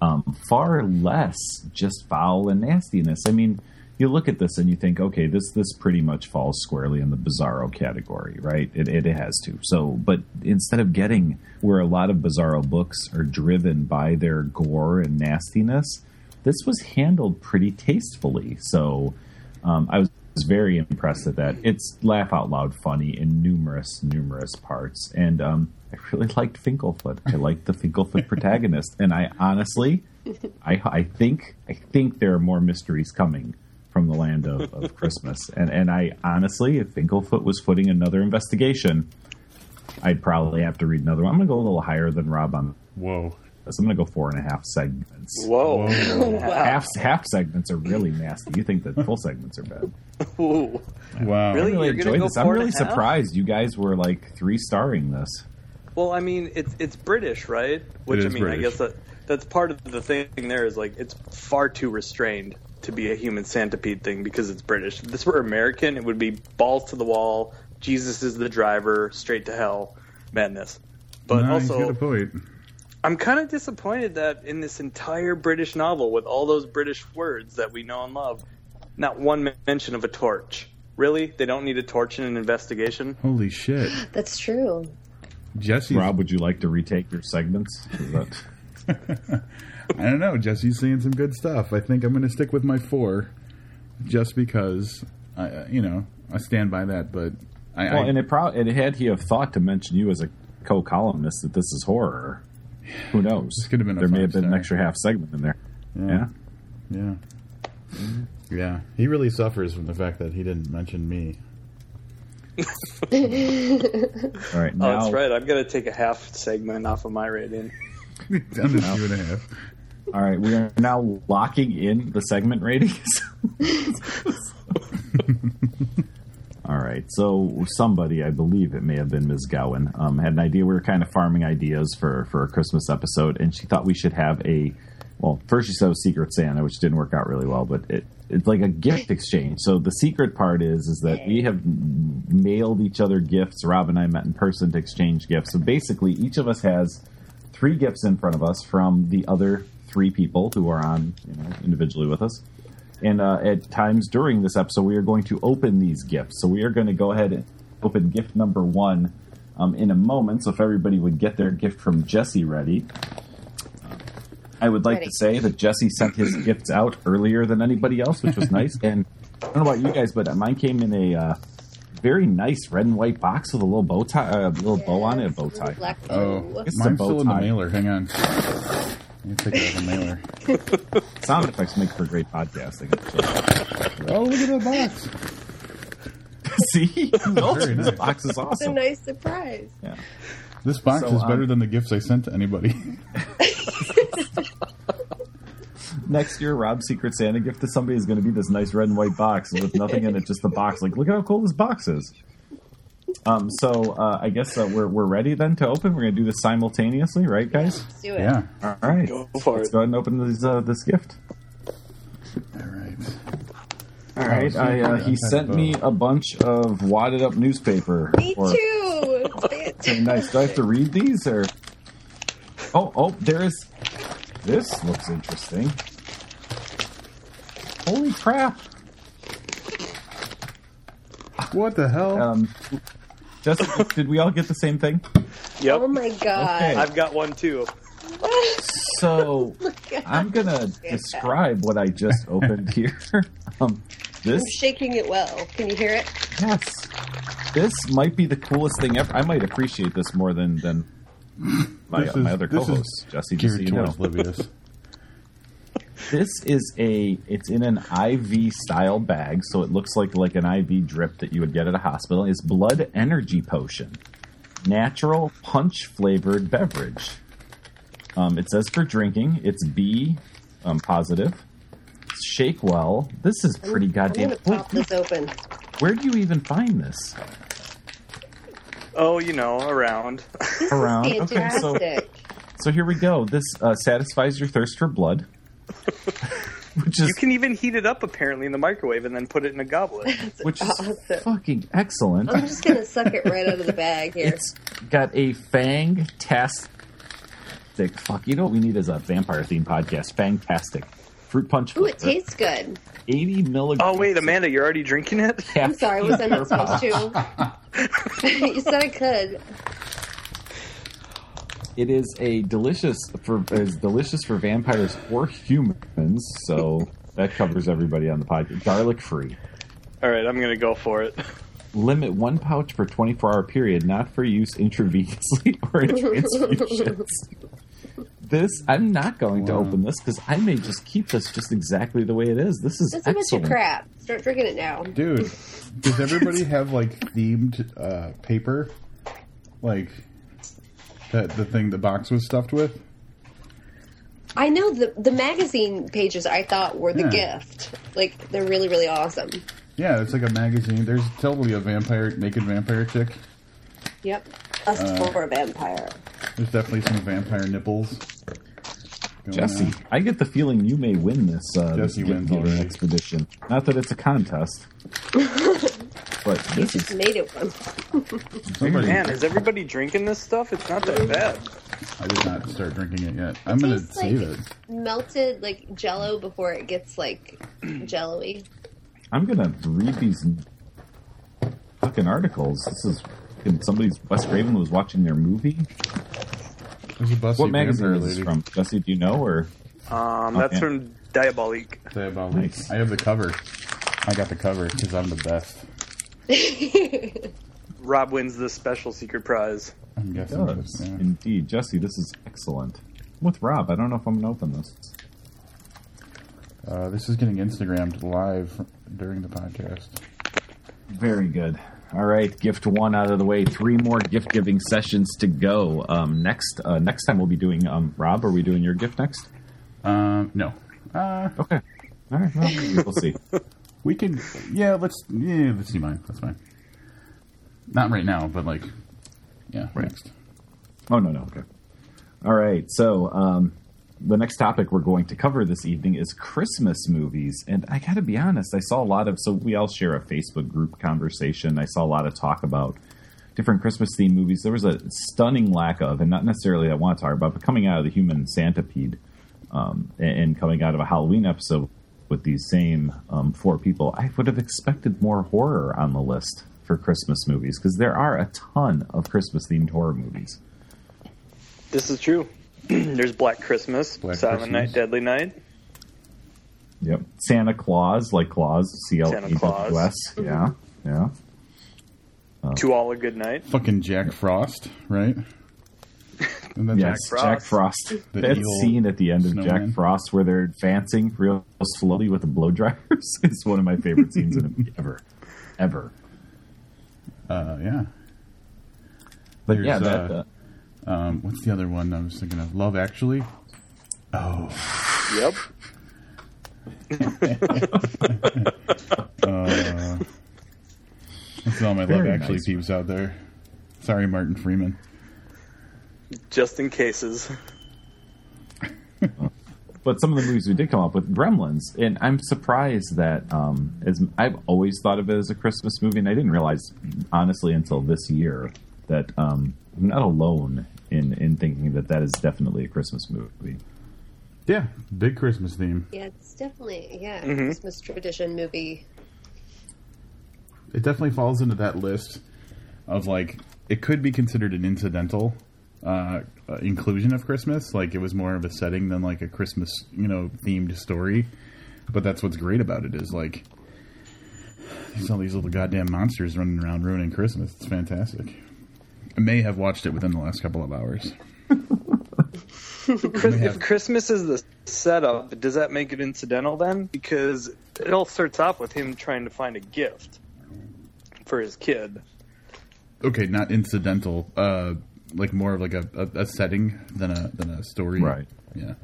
Um, far less just foul and nastiness. I mean, you look at this and you think, okay, this this pretty much falls squarely in the bizarro category, right? It, it, has to. So, but instead of getting where a lot of bizarro books are driven by their gore and nastiness, this was handled pretty tastefully. So, um, I was very impressed at that. It's laugh out loud funny in numerous, numerous parts, and um, I really liked Finklefoot. I liked the Finklefoot protagonist, and I honestly, I, I think, I think there are more mysteries coming from the land of, of Christmas, and and I honestly, if Finkelfoot was footing another investigation, I'd probably have to read another one. I'm going to go a little higher than Rob on Whoa. this. I'm going to go four and a half segments. Whoa. Half half segments are really nasty. You think that full segments are bad? Ooh. Wow. I Really? really You're gonna enjoyed this. I'm really a half? surprised you guys were like three starring this. Well, I mean, it's it's British, right? Which It I is mean, I guess that that's part of the thing. There is like it's far too restrained to be a human centipede thing because it's British. If this were American, it would be balls to the wall. Jesus is the driver, straight to hell, madness. But No, also, a point. I'm kind of disappointed that in this entire British novel, with all those British words that we know and love, not one mention of a torch. Really? They don't need a torch in an investigation? Holy shit. That's true. Jesse. Rob, would you like to retake your segments? Is that- I don't know. Jesse's saying some good stuff. I think I'm going to stick with my four just because, I, you know, I stand by that. But I. well, I and it probably and had he have thought to mention you as a co-columnist that this is horror, who knows? This could have been a there may have been an extra half segment in there. Yeah. Yeah. Yeah. He really suffers from the fact that he didn't mention me. All right, Oh, that's right. I'm gonna take a half segment off of my rating. Down to two and a half. All right, we are now locking in the segment ratings. all right, so somebody, I believe it may have been Ms. Gowan, um, had an idea. We were kind of farming ideas for for a Christmas episode, and she thought we should have a. Well, first she said was Secret Santa, which didn't work out really well, but it, it's like a gift exchange. So the secret part is is that we have mailed each other gifts. Rob and I met in person to exchange gifts. So basically, each of us has three gifts in front of us from the other three people who are on you know, individually with us. And uh, at times during this episode, we are going to open these gifts. So we are going to go ahead and open gift number one um, in a moment. So if everybody would get their gift from Jesse ready. I would like Ready. to say that Jesse sent his gifts out earlier than anybody else, which was nice. And I don't know about you guys, but mine came in a uh, very nice red and white box with a little bow tie, a little bow on it, a bow tie. Black Oh, bow. It's a mine's bow still in the mailer. Hang on. Let me take it out of the mailer. Sound effects make for great podcasting. actually. Oh, look at that box. See, no, Very this nice. box is It's a awesome. nice surprise. Yeah. This box So, is um, better than the gifts I sent to anybody. Next year, Rob's Secret Santa gift to somebody is going to be this nice red and white box with nothing in it, just the box. Like, look at how cool this box is. Um, so uh, I guess uh, we're we're ready then to open. We're going to do this simultaneously, right, guys? Let's do it. yeah. All right. Go for Let's it. go ahead and open this uh, this gift. All right. All right. I, uh, he sent me a bunch of wadded up newspaper. Me or- too. Okay, nice. Do I have to read these or? Oh, oh, there is. This looks interesting. Holy crap! What the hell? Um, Jessica, did we all get the same thing? Yep. Oh my god. Okay. I've got one too. So Look I'm gonna describe what I just opened here. Um, this, I'm shaking it well. Can you hear it? yes, this might be the coolest thing ever. I might appreciate this more than than my, This my other co-hosts, Jesse. Just so Geared you know. towards Livius. This is a it's in an IV style bag, so it looks like like an IV drip that you would get at a hospital. It's blood energy potion. Natural punch flavored beverage. Um, it says for drinking, it's B um, positive. Shake well. This is pretty I'm goddamn gonna cool. pop this open. Where do you even find this? Oh, you know, around. Around. Okay, so Fantastic. so here we go. This uh, satisfies your thirst for blood. Which is you can even heat it up apparently in the microwave and then put it in a goblet. which is awesome. fucking excellent. I'm just gonna suck it right out of the bag here. It's got a fantastic. Fuck, you know what we need is a vampire themed podcast. Fantastic. Fruit punch. Ooh, it tastes good. 80 milligrams. Oh wait, Amanda, you're already drinking it? I'm sorry, I was I not supposed to? you said I could. It is a delicious for is delicious for vampires or humans. So that covers everybody on the podcast. Garlic free. All right, I'm gonna go for it. Limit one pouch per 24 hour period, not for use intravenously or in transfusions. This I'm not going to open this because I may just keep this just exactly the way it is. This is That's a bunch of crap. Start drinking it now. Dude, does everybody have like themed uh, paper? Like that the thing the box was stuffed with? I know the the magazine pages I thought were the Yeah. gift. Like they're really really awesome. Yeah, it's like a magazine. There's totally a vampire, naked vampire chick. Yep. Us Uh, for a vampire. There's definitely some vampire nipples. going Jesse, on. I get the feeling you may win this. Uh, this Jesse Gift wins Giving already. expedition. Not that it's a contest, but You this just is made it one. somebody. Man, is everybody drinking this stuff? It's not that bad. I did not start drinking it yet. I'm gonna tastes save like- it. Melted like jello before it gets like jello-y. I'm gonna read these fucking articles. This is fucking somebody's. Wes Craven was watching their movie. There's What magazine is this from? Jesse, do you know? Or Um, that's Okay. from Diabolique. Diabolique. Nice. I have the cover. I got the cover because I'm the best. Rob wins the special secret prize. I'm guessing. does yeah. indeed, Jesse. This is excellent. With Rob, I don't know if I'm gonna open this. Uh, this is getting Instagrammed live during the podcast. Very good. All right, gift one out of the way. Three more gift giving sessions to go. Um, next, uh, next time we'll be doing. Um, Rob, are we doing your gift next? Um, no. Uh, Okay. All right. Well, we'll see. we can. Yeah, let's. Yeah, let's see mine. That's fine. Not right now, but like, yeah, next. Oh no, no. Okay. All right. So um, the next topic we're going to cover this evening is Christmas movies, and I got to be honest. I saw a lot of. So we all share a Facebook group conversation. I saw a lot of talk about different Christmas themed movies. There was a stunning lack of, and not necessarily I want to talk about, but coming out of the Human Centipede, um, and, and coming out of a Halloween episode with these same um, four people, I would have expected more horror on the list for Christmas movies because there are a ton of Christmas themed horror movies. This is true. There's Black Christmas, Black Silent Christmas. Night, Deadly Night. Yep. Santa Claus, like Claus, C L E W S. Yeah, yeah. To All a Good Night. Fucking Jack Frost, right? And then Yes, Frost. Jack Frost. That scene at the end of snowman. Jack Frost where they're advancing real slowly with the blow dryers is one of my favorite scenes in a movie ever. Ever. Uh, yeah. But There's, yeah, that, uh, uh, Um, what's the other one I was thinking of? Love Actually. Oh, Yep. uh, that's all my Love Actually nice. peeps out there. Sorry, Martin Freeman. Just in cases. but some of the movies we did come up with, Gremlins, and I'm surprised that um, as I've always thought of it as a Christmas movie, and I didn't realize honestly until this year that um, I'm not alone in in thinking that that is definitely a Christmas movie. Yeah, big Christmas theme. Yeah, it's definitely yeah Mhm. Christmas tradition movie. It definitely falls into that list of like it could be considered an incidental uh, inclusion of Christmas. Like it was more of a setting than like a Christmas, you know, themed story. But that's what's great about it is like there's all these little goddamn monsters running around ruining Christmas. It's fantastic. I may have watched it within the last couple of hours. Chris- if Christmas is the setup, does that make it incidental then? Because it all starts off with him trying to find a gift for his kid. Okay, not incidental. Uh, like more of like a, a, a setting than a than a story. Right. Yeah.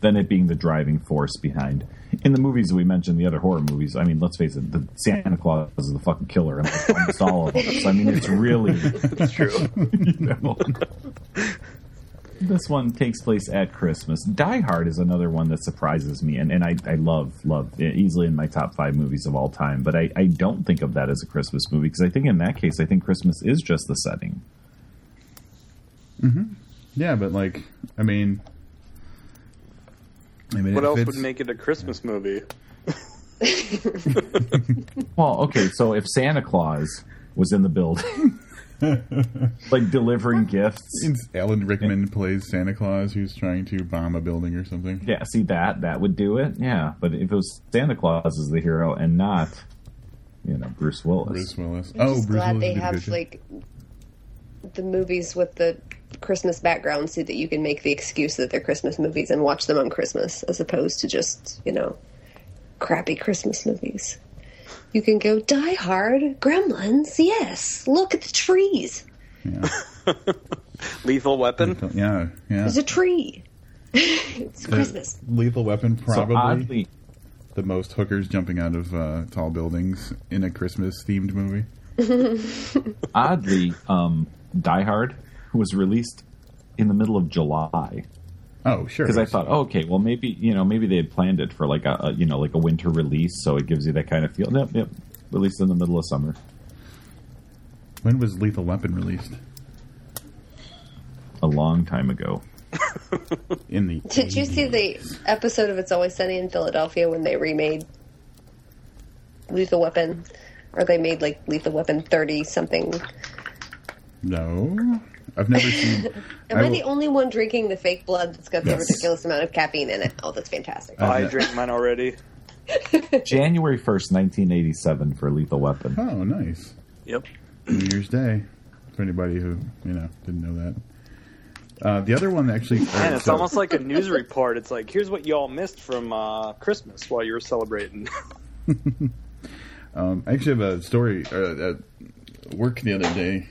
Than it being the driving force behind. In the movies we mentioned, the other horror movies, I mean, let's face it, the Santa Claus is the fucking killer in almost all of them. So, I mean, it's really, It's true. you know. This one takes place at Christmas. Die Hard is another one that surprises me, and, and I, I love, love, easily in my top five movies of all time. But I, I don't think of that as a Christmas movie because I think in that case, I think Christmas is just the setting. Mm-hmm. Yeah, but like, I mean, I mean, what else would make it a Christmas movie? Well, okay, so if Santa Claus was in the building, like delivering gifts, It's Alan Rickman plays Santa Claus who's trying to bomb a building or something. yeah, see that that would do it. Yeah, but if it was Santa Claus as the hero and not, you know, Bruce Willis, Bruce Willis. I'm oh, just Bruce glad Willis they did a good have like the movies with the Christmas background so that you can make the excuse that they're Christmas movies and watch them on Christmas as opposed to just, you know, crappy Christmas movies. You can go Die Hard, Gremlins, yes. Look at the trees. Yeah, Lethal Weapon? yeah, yeah. There's a tree. it's Christmas. Lethal Weapon, So probably oddly, the most hookers jumping out of uh, tall buildings in a Christmas themed movie. oddly, um, Die Hard was released in the middle of July Oh, sure. because I thought, oh, okay, well maybe you know maybe they had planned it for like a, a you know like a winter release, so it gives you that kind of feel. Yep, yep. Released in the middle of summer. when was Lethal Weapon released? A long time ago. In the Did you see the episode of It's Always Sunny in Philadelphia when they remade Lethal Weapon? Or they made like Lethal Weapon 30 something. No, I've never seen. Am I, will- the only one drinking the fake blood that's got the ridiculous amount of caffeine in it? Oh, that's fantastic. Oh, I drank mine already. January first, nineteen eighty seven for Lethal Weapon. Oh, nice. Yep. New Year's Day. For anybody who you know didn't know that. Uh, the other one actually. Man, it's so- almost like a news report. It's like, here's what y'all missed from uh, Christmas while you were celebrating. Um, I actually have a story, uh, a work the other day,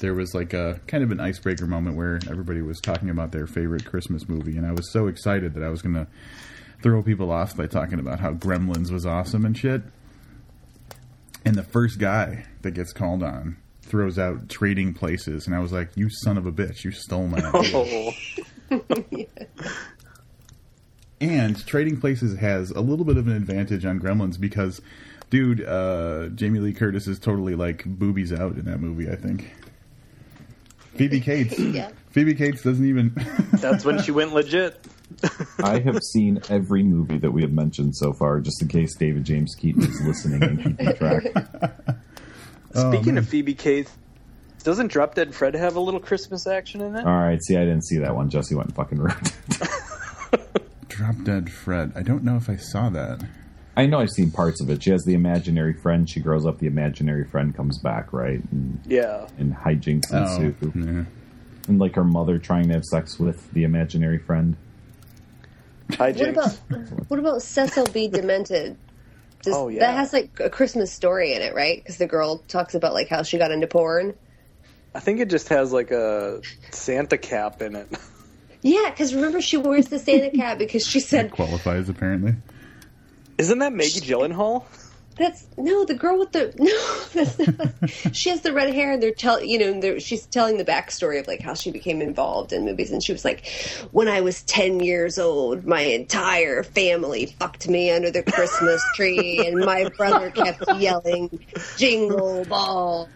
there was like a kind of an icebreaker moment where everybody was talking about their favorite Christmas movie, and I was so excited that I was going to throw people off by talking about how Gremlins was awesome and shit. And the first guy that gets called on throws out Trading Places, and I was like, "You son of a bitch! You stole my idea." Oh, And Trading Places has a little bit of an advantage on Gremlins because, dude, uh, Jamie Lee Curtis is totally like boobies out in that movie. I think. Phoebe Cates. Yeah. Phoebe Cates doesn't even. that's when she went legit. I have seen every movie that we have mentioned so far, just in case David James Keaton is listening and keeping track. Oh, Speaking man. of Phoebe Cates, doesn't Drop Dead Fred have a little Christmas action in it? All right, see, I didn't see that one. Jesse went and fucking ruined it. Drop Dead Fred. I don't know if I saw that. I know I've seen parts of it. She has the imaginary friend. She grows up. The imaginary friend comes back, right? And, Yeah. and hijinks Oh, ensue. yeah. And like her mother trying to have sex with the imaginary friend. Hi, What about what about Cecil B. Demented? Does, Oh, yeah. That has like a Christmas story in it, right? Because the girl talks about like how she got into porn. I think it just has like a Santa cap in it. Yeah, because remember she wears the Santa cap because she That said qualifies apparently. Isn't that Maggie Gyllenhaal? that's no the girl with the no that's not, she has the red hair and they're tell you know they're, she's telling the backstory of like how she became involved in movies and she was like when I was ten years old my entire family fucked me under the Christmas tree and my brother kept yelling jingle balls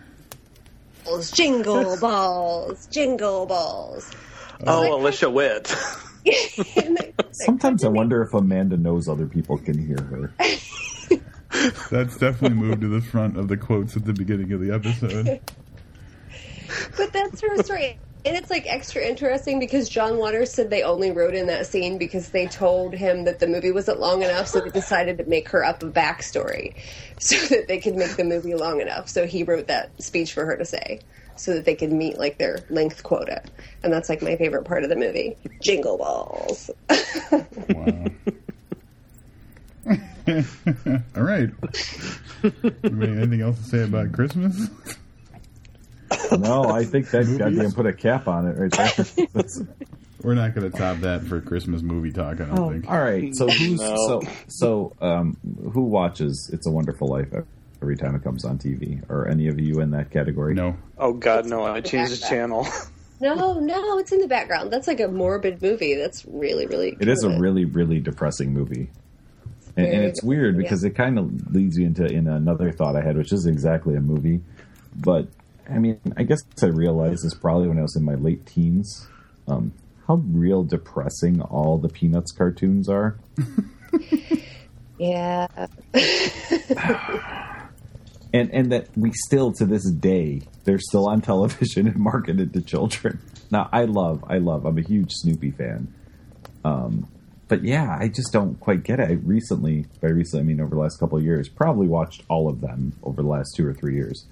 jingle balls jingle balls Oh, Alicia Witt. Sometimes I wonder if Amanda knows other people can hear her. That's definitely moved to the front of the quotes at the beginning of the episode. But that's her story. And it's like extra interesting because John Waters said they only wrote in that scene because they told him that the movie wasn't long enough, so they decided to make her up a backstory so that they could make the movie long enough. So he wrote that speech for her to say so that they could meet like their length quota. And that's like my favorite part of the movie. Jingle balls. Wow. All right. Anybody, anything else to say about Christmas? No, I think that goddamn put a cap on it right there. We're not going to top that for Christmas movie talk. I don't think. all right, so who's No. so so um who watches It's a Wonderful Life every time it comes on TV? Are any of you in that category? No. Oh God, no! I changed the channel. No, no, it's in the background. That's like a morbid movie. That's really, really It is a really, really depressing movie. And, and it's weird good, because it kind of leads you into in another thought I had, which is exactly a movie. But I mean, I guess I realized this probably when I was in my late teens, um, how real depressing all the Peanuts cartoons are. Yeah. and and that we still to this day they're still on television and marketed to children. Now I love I love I'm a huge Snoopy fan. Um but yeah, I just don't quite get it. I recently, by recently I mean over the last couple of years, probably watched all of them over the last two or three years.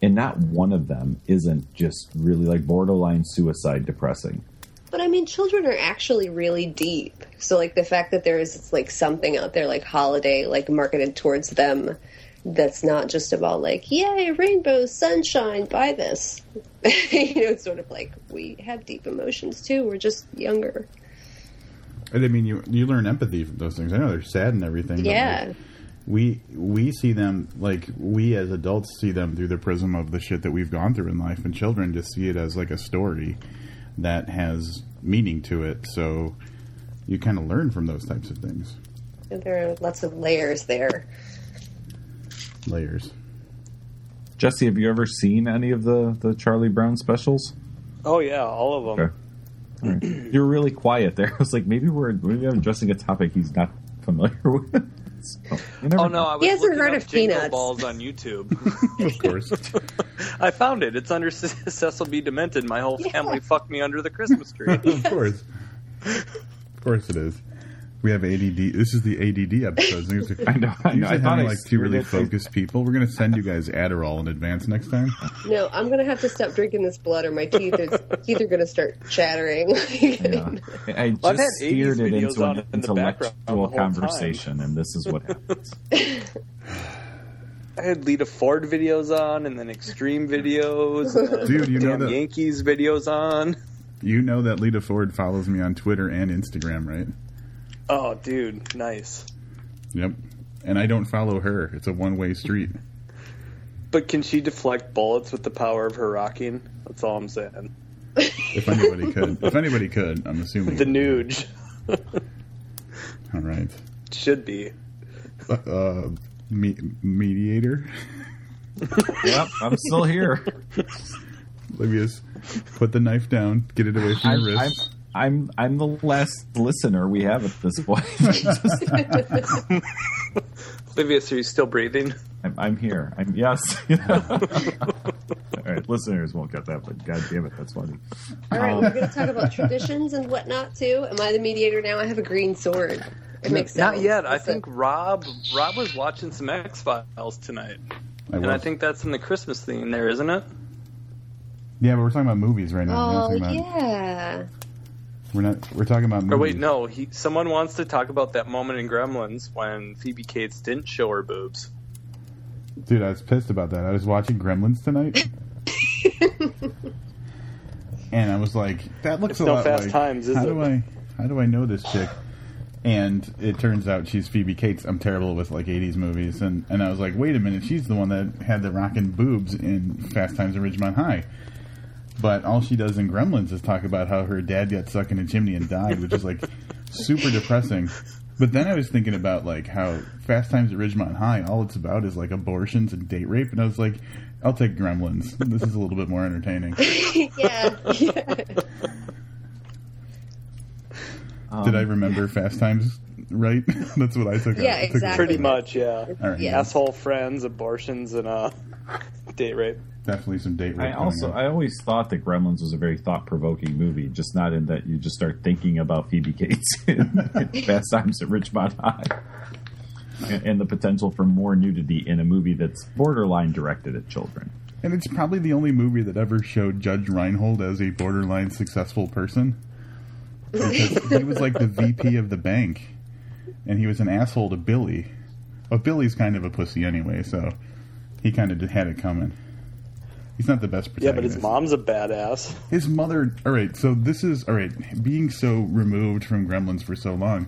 And not one of them isn't just really like borderline suicide depressing. But I mean, children are actually really deep. So, like, the fact that there is like something out there, like holiday, like marketed towards them, that's not just about like, yay, rainbow, sunshine, buy this. you know, it's sort of like we have deep emotions too. We're just younger. I mean, you you learn empathy from those things. I know they're sad and everything. Yeah. like, we we see them like we as adults see them through the prism of the shit that we've gone through in life, and children just see it as like a story that has meaning to it. So you kind of learn from those types of things. There are lots of layers there. Layers. Jesse, have you ever seen any of the, the Charlie Brown specials? Oh yeah, all of them. Okay. All right. You're really quiet there. I was like, maybe we're maybe I'm addressing a topic he's not familiar with. Oh, so, Oh no, know. I was He hasn't heard of Jingle Peanuts. Balls on YouTube. Of course. I found it. It's under Cecil B. Demented. My whole family fucked me under the Christmas tree. of course. Of course it is. We have ADD. This is the ADD episode. Things are- I know. I know. I thought having I like two really focused people. We're going to send you guys Adderall in advance next time. No, I'm gonna have to stop drinking this blood, or my teeth is, teeth are gonna start chattering. Yeah. I just I've had 80s steered it into an in the background the intellectual whole time. conversation, and this is what happens. I had Lita Ford videos on, and then Extreme videos, Dude, you know damn that Yankees videos on. you know that Lita Ford follows me on Twitter and Instagram, right? Oh, dude, nice. Yep. And I don't follow her. It's a one way street. But can she deflect bullets with the power of her rocking? That's all I'm saying. If anybody could. If anybody could, I'm assuming. The nude All right. should be. Uh, me- mediator. Yep, I'm still here. Livius, put the knife down. Get it away from I'm, your I'm, wrist. I'm I'm the last listener we have at this point. Livius, are you still breathing? I'm, I'm here. I'm yes. All right, listeners won't get that, but god damn it, that's funny. All right, we're going to talk about traditions and whatnot too. Am I the mediator now? I have a green sword. It makes Not sense. yet. I Listen. think Rob Rob was watching some X Files tonight, I and I think that's in the Christmas theme there, isn't it? yeah, but we're talking about movies right now. Oh about, yeah. We're not. We're talking about movies. Or wait, no. He someone wants to talk about that moment in Gremlins when Phoebe Cates didn't show her boobs. Dude, I was pissed about that. I was watching Gremlins tonight. and I was like, that looks It's a no lot Fast like Times, is how it? do I how do I know this chick? And it turns out she's Phoebe Cates. I'm terrible with like 80s movies, and and I was like, wait a minute, she's the one that had the rockin' boobs in Fast Times at Ridgemont High. But all she does in Gremlins is talk about how her dad got stuck in a chimney and died, which is like super depressing. But then I was thinking about like how Fast Times at Ridgemont High, all it's about is like abortions and date rape, and I was like, I'll take Gremlins. This is a little bit more entertaining. yeah. yeah. Um, Did I remember Fast Times right? That's what I took. out. Yeah, I took exactly. Pretty much, yeah. All right, Yeah. Asshole friends, abortions, and uh, date rape. Definitely some date rape. I also up. I always thought that Gremlins was a very thought provoking movie, just not in that you just start thinking about Phoebe Cates in Fast Times at Ridgemont High. And, and the potential for more nudity in a movie that's borderline directed at children. and it's probably the only movie that ever showed Judge Reinhold as a borderline successful person. Because he was like the VP of the bank, and he was an asshole to Billy. But Billy's kind of a pussy anyway, so he kind of had it coming. He's not the best person. Yeah, but his mom's a badass. His mother. All right, so this is all right. Being so removed from Gremlins for so long,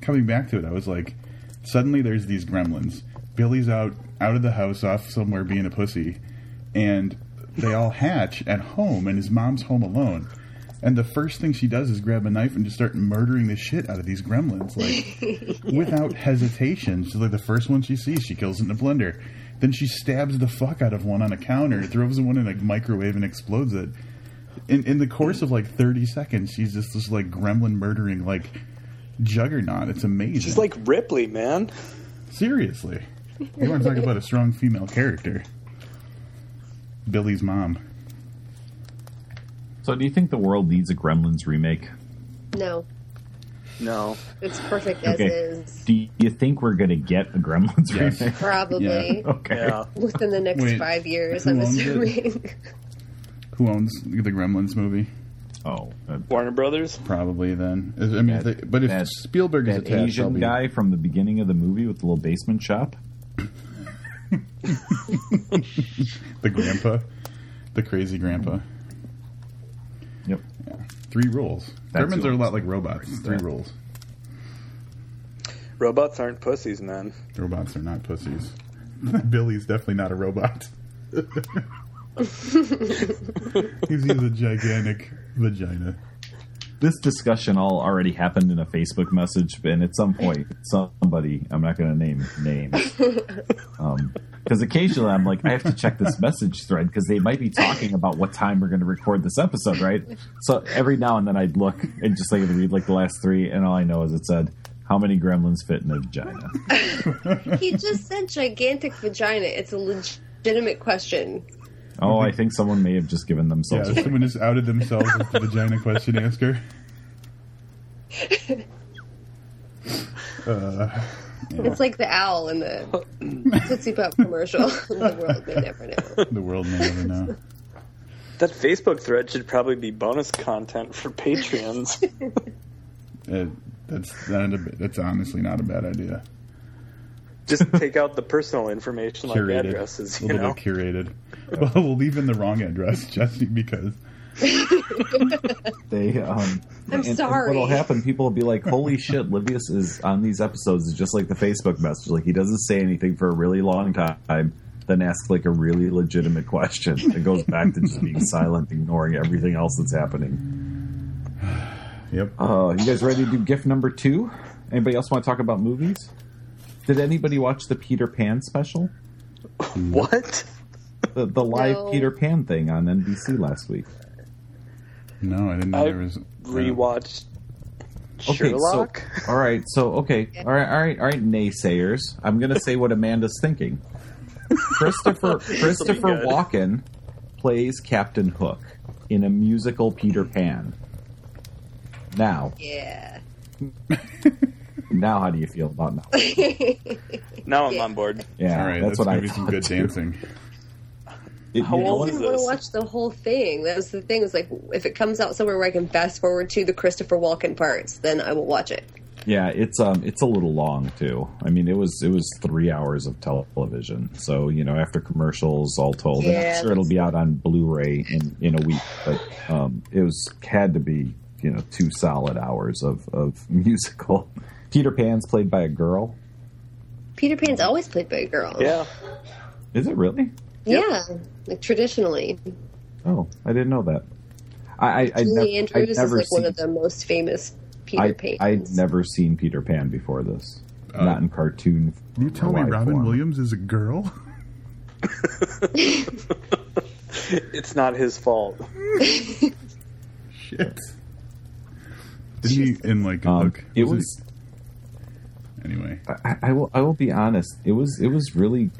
coming back to it, I was like, suddenly there's these Gremlins. Billy's out out of the house, off somewhere being a pussy, and they all hatch at home, and his mom's home alone. And the first thing she does is grab a knife and just start murdering the shit out of these gremlins, like without hesitation. She's like the first one she sees, she kills it in a blender. Then she stabs the fuck out of one on a counter, throws one in a microwave, and explodes it. In in the course of like thirty seconds, she's just this like gremlin murdering like juggernaut. It's amazing. She's like Ripley, man. seriously. You want to talk about a strong female character? Billy's mom. So, do you think the world needs a Gremlins remake? No, No. it's perfect as Okay. is. Do you think we're going to get a Gremlins Yes. remake? Probably Okay. Yeah. within the next Wait, five years. who I'm owns it? assuming. Who owns the Gremlins movie? Oh, that, Warner Brothers. Probably then. I mean, That- if they- but if that- Spielberg is that attached, Asian be- guy from the beginning of the movie with the little basement shop. the grandpa, the crazy grandpa. Yep. Three rules. That's Gremlins are a lot like robots. Three that. rules. Robots aren't pussies, man. Robots are not pussies. Billy's definitely not a robot. he's, he's a gigantic vagina. This discussion all already happened in a Facebook message, and at some point, somebody I'm not going to name names, um, because occasionally I'm like, I have to check this message thread because they might be talking about what time we're going to record this episode, right? So every now and then I'd look and just like read like the last three, and all I know is it said, "How many gremlins fit in a vagina?" he just said gigantic vagina. It's a legitimate question. Oh, I think someone may have just given themselves. Yeah, themselves. someone just outed themselves as the vagina question asker. Uh, It's like the owl in the Tootsie Pop commercial. the world may never know. the world may never know. That Facebook thread should probably be bonus content for Patreons. It, that's not a, that's honestly not a bad idea. Just take out the personal information like curated, addresses, a you little know. bit curated. Well, we'll leave in the wrong address, Jesse, because They, um, I'm sorry. What'll happen? People will be like, "Holy shit, Livius is on these episodes." Is just like the Facebook message. Like he doesn't say anything for a really long time, then asks like a really legitimate question. It goes back to just being silent, ignoring everything else that's happening. yep. Uh, you guys ready to do gift number two? Anybody else want to talk about movies? Did anybody watch the Peter Pan special? What? The, the live No. Peter Pan thing on NBC last week. No, I didn't know I there was uh, Rewatched Okay, Sherlock. so all right, so okay, all right, all right, all right, naysayers. I'm going to say what Amanda's thinking. Christopher Christopher. Walken plays Captain Hook in a musical Peter Pan. Now, Yeah. now, how do you feel about now? now I'm Yeah. on board. Yeah, all right. that's That's, what I gonna be some good too. dancing. It- How you old? I is didn't want to watch the whole thing. That was the thing. Was like, if it comes out somewhere where I can fast forward to the Christopher Walken parts, then I will watch it. Yeah, it's um, it's a little long too. I mean, it was it was three hours of television. So you know, after commercials all told, and Yeah, I'm sure it'll be out on Blu-ray in in a week. But um, it was had to be you know two solid hours of of musical. Peter Pan's played by a girl. Peter Pan's always played by a girl. Yeah. Is it really? Yeah. Like traditionally, Oh, I didn't know that. I I I'd Julie nev- I'd Andrews is never like one of the most famous Peter I, Pans. I'd never seen Peter Pan before this. Uh, Not in cartoon. You tell me Robin form. Williams is a girl? It's not his fault. Shit. Didn't he in like Um, look? it was was. anyway. I, I will. I will be honest. It was. It was really.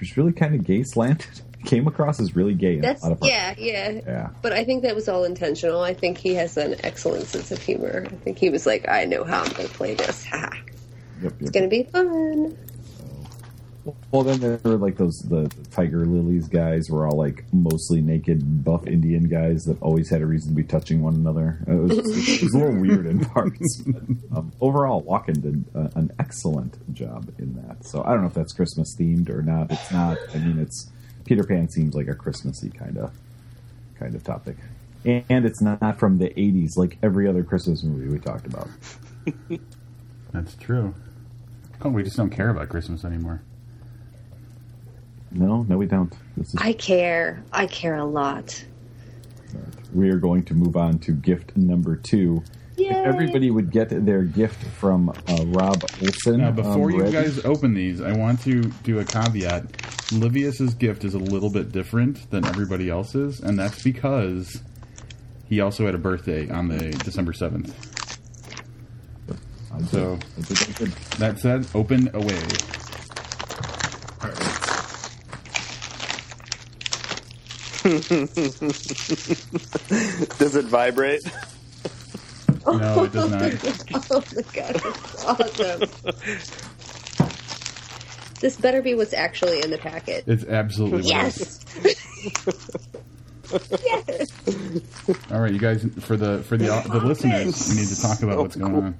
Was really kind of gay slanted. Came across as really gay. That's a lot of yeah, yeah. Yeah. But I think that was all intentional. I think he has an excellent sense of humor. I think he was like, I know how I'm going to play this. Ha! Yep, It's going to be fun. Well, then there were like those the, the Tiger Lilies guys were all like mostly naked buff Indian guys that always had a reason to be touching one another. It was, it was a little weird in parts. But, um, overall, Walken did uh, an excellent job in that. So I don't know if that's Christmas themed or not. It's not. I mean, it's Peter Pan seems like a Christmassy kind of kind of topic, and it's not from the '80s like every other Christmas movie we talked about. That's true. Oh, we just don't care about Christmas anymore. No, no, we don't. This is I care. I care a lot. we are going to move on to gift number two. Yay! If everybody would get their gift from uh, Rob Olson. Now, before um, you ready- guys open these, I want to do a caveat. Livius's gift is a little bit different than everybody else's, and that's because he also had a birthday on the December seventh. So that said, open away. Does it vibrate? No, it does not. Oh my god, that's awesome. this better be what's actually in the packet. It's absolutely what it is. Yes. yes. All right, you guys, for the for the the listeners, we need to talk about what's going on.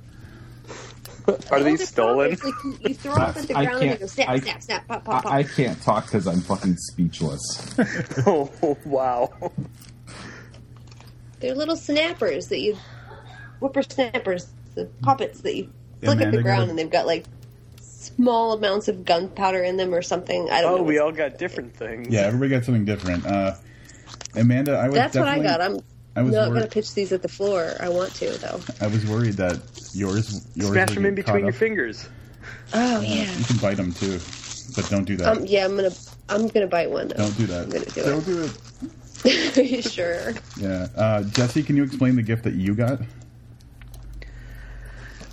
Are these stolen? like, you, you throw them at the I ground and can't- go snap, I- snap, snap, pop, pop, pop. I, I can't talk because I'm fucking speechless. Oh wow! They're little snappers that you whippersnappers, the puppets that you Yeah, flick man, at the ground gotta- and they've got like small amounts of gunpowder in them or something. I don't Oh, know. we all got different things. Yeah, everybody got something different. Uh, Amanda, I was That's what I definitely- got. I'm I was not wor- going to pitch these at the floor. I want to though. I was worried that yours yours Smash would them in between your fingers. Oh yeah. You can bite them too, but don't do that. Um, yeah, I'm gonna I'm gonna bite one though. don't do that. I'm gonna do don't do it. it. Are you sure? Yeah, uh, Jesse, can you explain the gift that you got?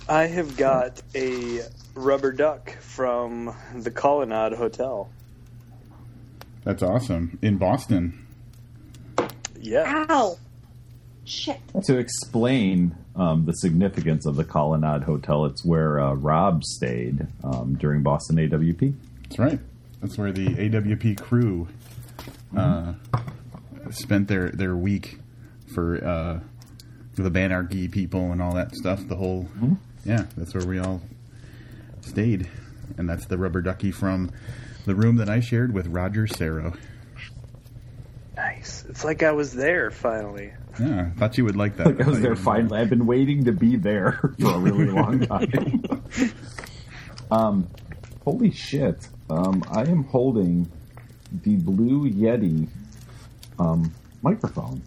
I have got a rubber duck from the Colonnade Hotel. That's awesome in Boston. Yeah. Ow! Shit. to explain um, the significance of the Colonnade Hotel, it's where uh, Rob stayed um, during Boston AWP. That's right. That's where the AWP crew uh, spent their their week for uh, the Banarchy people and all that stuff. The whole yeah, that's where we all stayed. and that's the rubber ducky from the room that I shared with Roger Sarro. Nice. It's like I was there finally. Yeah, I thought you would like that. Like I was there you would- finally. I've been waiting to be there for a really long time. um, holy shit! Um, I am holding the Blue Yeti um, microphone,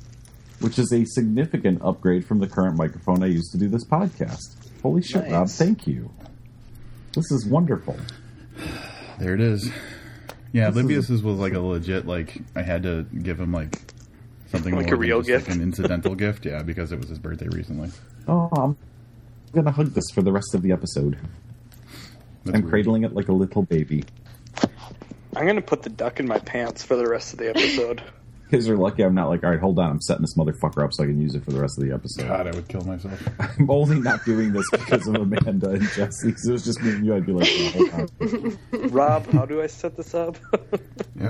which is a significant upgrade from the current microphone I used to do this podcast. Holy shit, Rob! Thank you. This is wonderful. There it is. Yeah, This is- Livius was like a legit like I had to give him like something Like a real just, gift? like an incidental gift. Yeah, because it was his birthday recently. Oh, I'm gonna hug this for the rest of the episode. That's I'm weird. cradling it like a little baby. I'm gonna put the duck in my pants for the rest of the episode. Kids are lucky I'm not like, all right, hold on, I'm setting this motherfucker up so I can use it for the rest of the episode. God, I would kill myself. I'm only not doing this because of Amanda and Jesse. So it was just me and you. I'd be like, oh. Rob, how do I set this up? Yeah.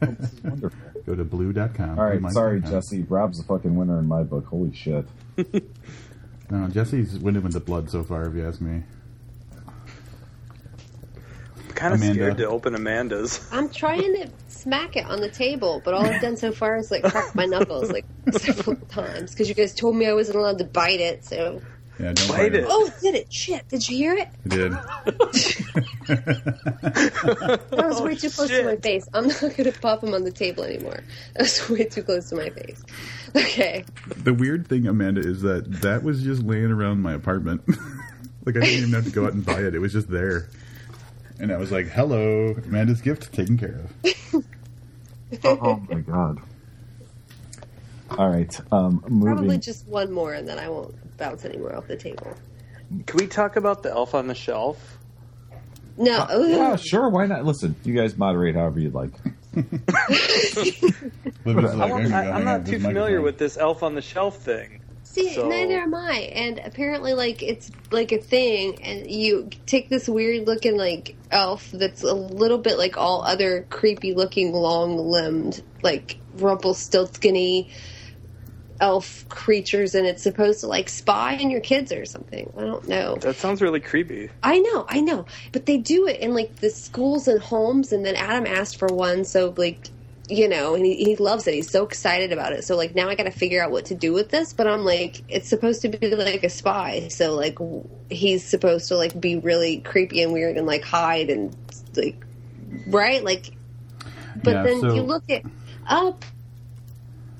This is wonderful. Go to blue.com. All right, sorry, Jesse. Rob's the fucking winner in my book. Holy shit. No, Jesse's winning with the blood so far, if you ask me. I'm kind of Amanda. scared to open Amanda's. I'm trying to smack it on the table, but all I've done so far is like crack my knuckles like several times because you guys told me I wasn't allowed to bite it. So, Yeah, don't Bite worry. it. oh, did it? Shit! Did you hear it? I did. That was way too close to my oh, face. I'm not going to pop them on the table anymore. That was way too close to my face. Okay. The weird thing, Amanda, is that that was just laying around my apartment. like I didn't even have to go out and buy it; it was just there. And I was like, "Hello, Amanda's gift taken care of." Oh my god. All right. Um, Probably just one more, and then I won't bounce anymore off the table. Can we talk about the elf on the shelf? No. Yeah, sure. Why not? Listen, you guys moderate however you'd like. Like, I "I'm am gonna hang out not too familiar microphone." with this elf on the shelf thing. See, So- neither am I. And apparently, like, it's like a thing, and you take this weird looking, like, elf that's a little bit like all other creepy looking, long limbed, like, Rumpelstiltskin elf creatures, and it's supposed to, like, spy on your kids or something. I don't know. That sounds really creepy. I know, I know. But they do it in, like, the schools and homes, and then Adam asked for one, so, like, you know, and he, he loves it. He's so excited about it. So like now I got to figure out what to do with this. But I'm like, it's supposed to be like a spy. So like he's supposed to like be really creepy and weird and like hide and like right like. But Yeah, then so- you look it up,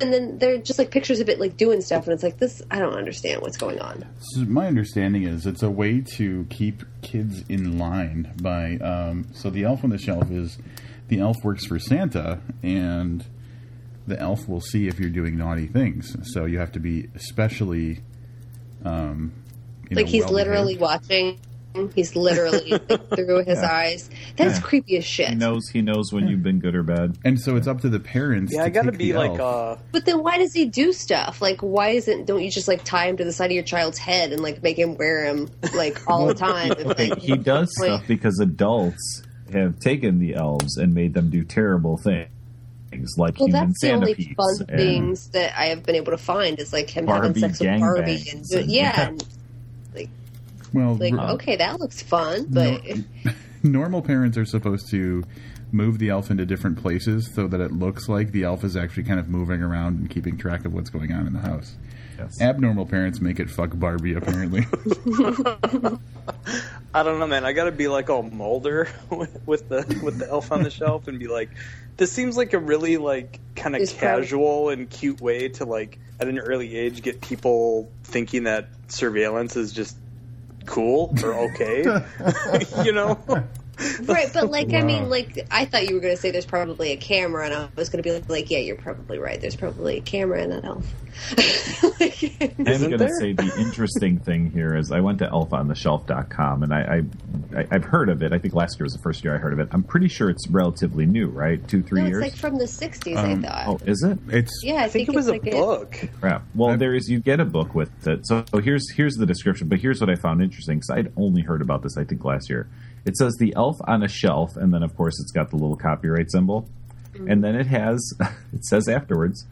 and then they're just like pictures of it like doing stuff, and it's like this. I don't understand what's going on. So my understanding is it's a way to keep kids in line by um, so the elf on the shelf is the elf works for Santa and the elf will see if you're doing naughty things. So you have to be especially um, you like know, he's well-behaved. literally watching. He's literally like, through his Yeah. eyes. That's Yeah. creepy as shit. He knows. He knows when you've been good or bad. and so it's up to the parents. Yeah, to I gotta take be like, elf. uh, But then why does he do stuff? Like why isn't don't you just like tie him to the side of your child's head and like make him wear him like all the time? If, like, he does Wait. stuff because adults have taken the elves and made them do terrible things, Things like well, human that's the only fun things that I have been able to find is like him Barbie having sex with Barbie and, and- yeah, yeah. and well, like r- okay, that looks fun, but normal parents are supposed to move the elf into different places so that it looks like the elf is actually kind of moving around and keeping track of what's going on in the house. Yes. Abnormal parents make it fuck Barbie, apparently. I don't know, man. I gotta be like all Mulder with, with the with the elf on the shelf and be like, this seems like a really like kind of It's probably- casual and cute way to like at an early age get people thinking that surveillance is just cool or okay. you know? right. But like I mean, like I thought you were going to say there's probably a camera, and I was going to be like, like, yeah, you're probably right. There's probably a camera in that elf. Like- I'm going to say the interesting thing here is I went to elfonshelf.com and I, I, I I've heard of it. I think last year was the first year I heard of it. I'm pretty sure it's relatively new, right? Two, three no, it's years. like from the '60s. Um, I thought. oh, is it? it's yeah, I, I think it it's was a like book. Crap. Well, I've- there is. You get a book with it. So, so here's here's the description. But here's what I found interesting because I'd only heard about this. I think last year. It says the elf on a shelf, and then of course it's got the little copyright symbol, and then it has. It says afterwards,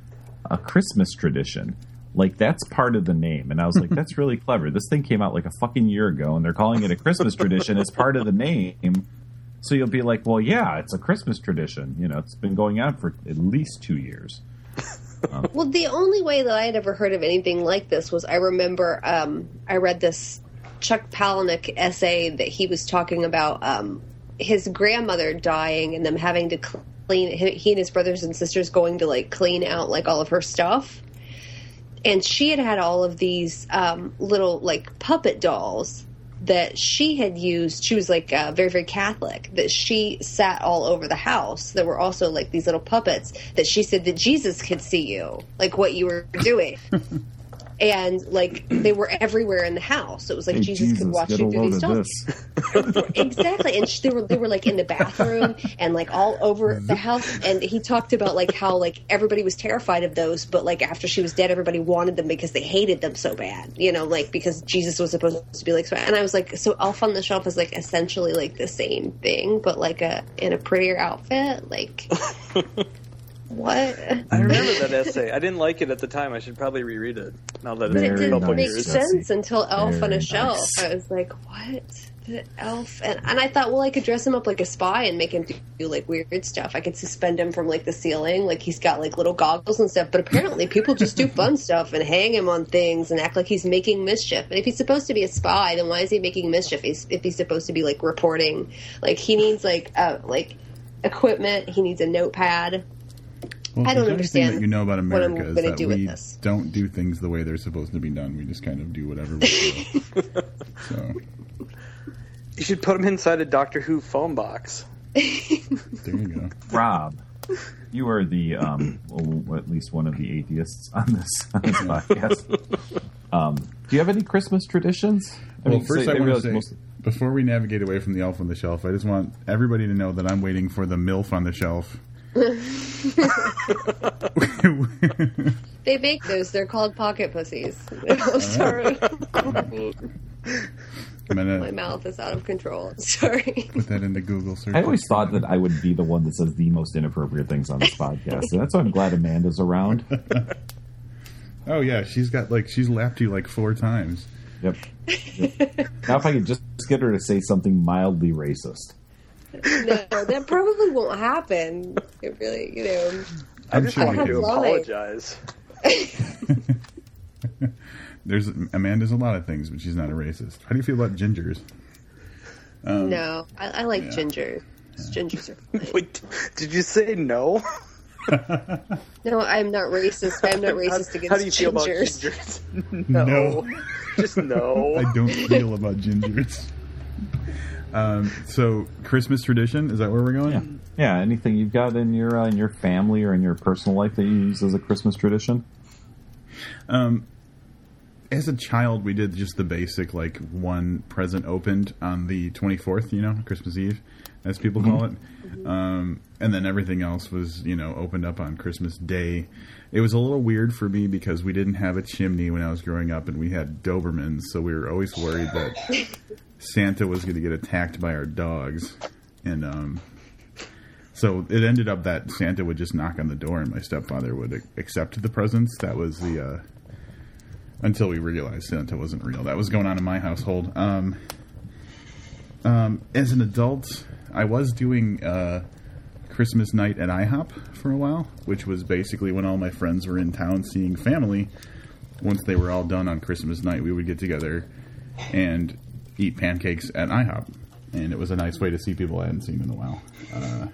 a Christmas tradition. Like that's part of the name, and I was like, "That's really clever." This thing came out like a fucking year ago, and they're calling it a Christmas tradition as part of the name. So you'll be like, "Well, yeah, it's a Christmas tradition." You know, it's been going on for at least two years. Well, the only way that I had ever heard of anything like this was I remember um, I read this Chuck Palahniuk essay that he was talking about um, his grandmother dying and them having to clean he and his brothers and sisters going to like clean out like all of her stuff. And she had had all of these um, little like puppet dolls that she had used. She was like uh, very very catholic that she sat all over the house. There were also like these little puppets that she said that jesus could see you like what you were doing and like they were everywhere in the house. It was like Hey, Jesus, could watch you a through these of dolls. exactly, and sh- they were they were like in the bathroom and like all over the house. And he talked about like how like everybody was terrified of those, but like after she was dead, everybody wanted them because they hated them so bad. You know, like because Jesus was supposed to be like. And I was like, so Elf on the Shelf is like essentially like the same thing, but like a in a prettier outfit. Like what? I remember that essay. I didn't like it at the time. I should probably reread it now that it's But been it a Very didn't make years. Sense until Elf on a Shelf. nice. I was like, what? The elf? And, and I thought, well, I could dress him up like a spy and make him do, do, like weird stuff. I could suspend him from like the ceiling, like he's got like little goggles and stuff. But apparently, people just do fun stuff and hang him on things and act like he's making mischief. And if he's supposed to be a spy, then why is he making mischief? He's, if he's supposed to be like reporting, like he needs like uh, like equipment. He needs a notepad. Well, I don't understand thing that you know about what I'm America is gonna that do with we this. don't do things the way they're supposed to be done. We just kind of do whatever we feel. so You should put them inside a Doctor Who phone box. there you go. Rob, you are the um, well, at least one of the atheists on this, on this podcast. Um, do you have any Christmas traditions? I Well, mean, first say- I want to say, most- before we navigate away from the elf on the shelf, I just want everybody to know that I'm waiting for the MILF on the shelf. They make those. They're called pocket pussies. I'm ah. sorry. I'm My mouth is out of control. Sorry. put that into Google search. I always thought that I would be the one that says the most inappropriate things on this podcast. So that's why I'm glad Amanda's around. Oh yeah, she's got like she's lapped you like four times. Yep. Yep. Now, if I could just get her to say something mildly racist. No, that probably won't happen. It really, you know. I'm just sure want to apologize. There's Amanda's a lot of things, but she's not a racist. How do you feel about gingers? Um, No, I, I like yeah. ginger. Gingers are fine. Wait, did you say no? No, I'm not racist. I'm not racist how, against how do you feel about gingers. gingers? No. just no. I don't feel about gingers. Um, so Christmas tradition is that where we're going? Yeah. Yeah. Anything you've got in your uh, in your family or in your personal life that you use as a Christmas tradition? Um, as a child, we did just the basic, like one present opened on the 24th, you know, Christmas Eve, as people call it. Um, and then everything else was, you know, opened up on Christmas Day. It was a little weird for me because we didn't have a chimney when I was growing up and we had Dobermans, so we were always worried that Santa was going to get attacked by our dogs. And, um, so it ended up that Santa would just knock on the door and my stepfather would accept the presents. That was the, uh, until we realized Santa wasn't real. That was going on in my household. Um, um, as an adult, I was doing uh, Christmas night at IHOP for a while, which was basically when all my friends were in town seeing family. Once they were all done on Christmas night, we would get together and eat pancakes at IHOP, and it was a nice way to see people I hadn't seen in a while. Uh,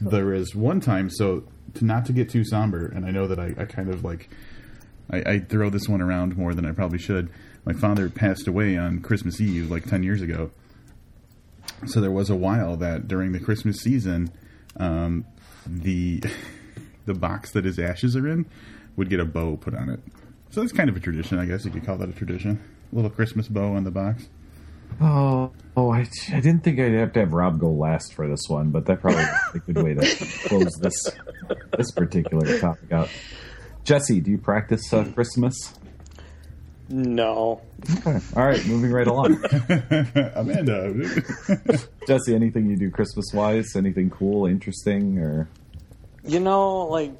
There is one time, so to not to get too somber, and I know that I, I kind of like I, I throw this one around more than I probably should. My father passed away on Christmas Eve, like ten years ago. So there was a while that during the Christmas season, um, the the box that his ashes are in would get a bow put on it. So that's kind of a tradition, I guess you could call that a tradition. A little Christmas bow on the box. Oh, oh, I, I didn't think I'd have to have Rob go last for this one, but that probably is a good way to close this this particular topic out. Jesse, do you practice uh, Christmas? No. Okay. All right, moving right along. Amanda. Jesse, anything you do Christmas wise? Anything cool, interesting, or You know, like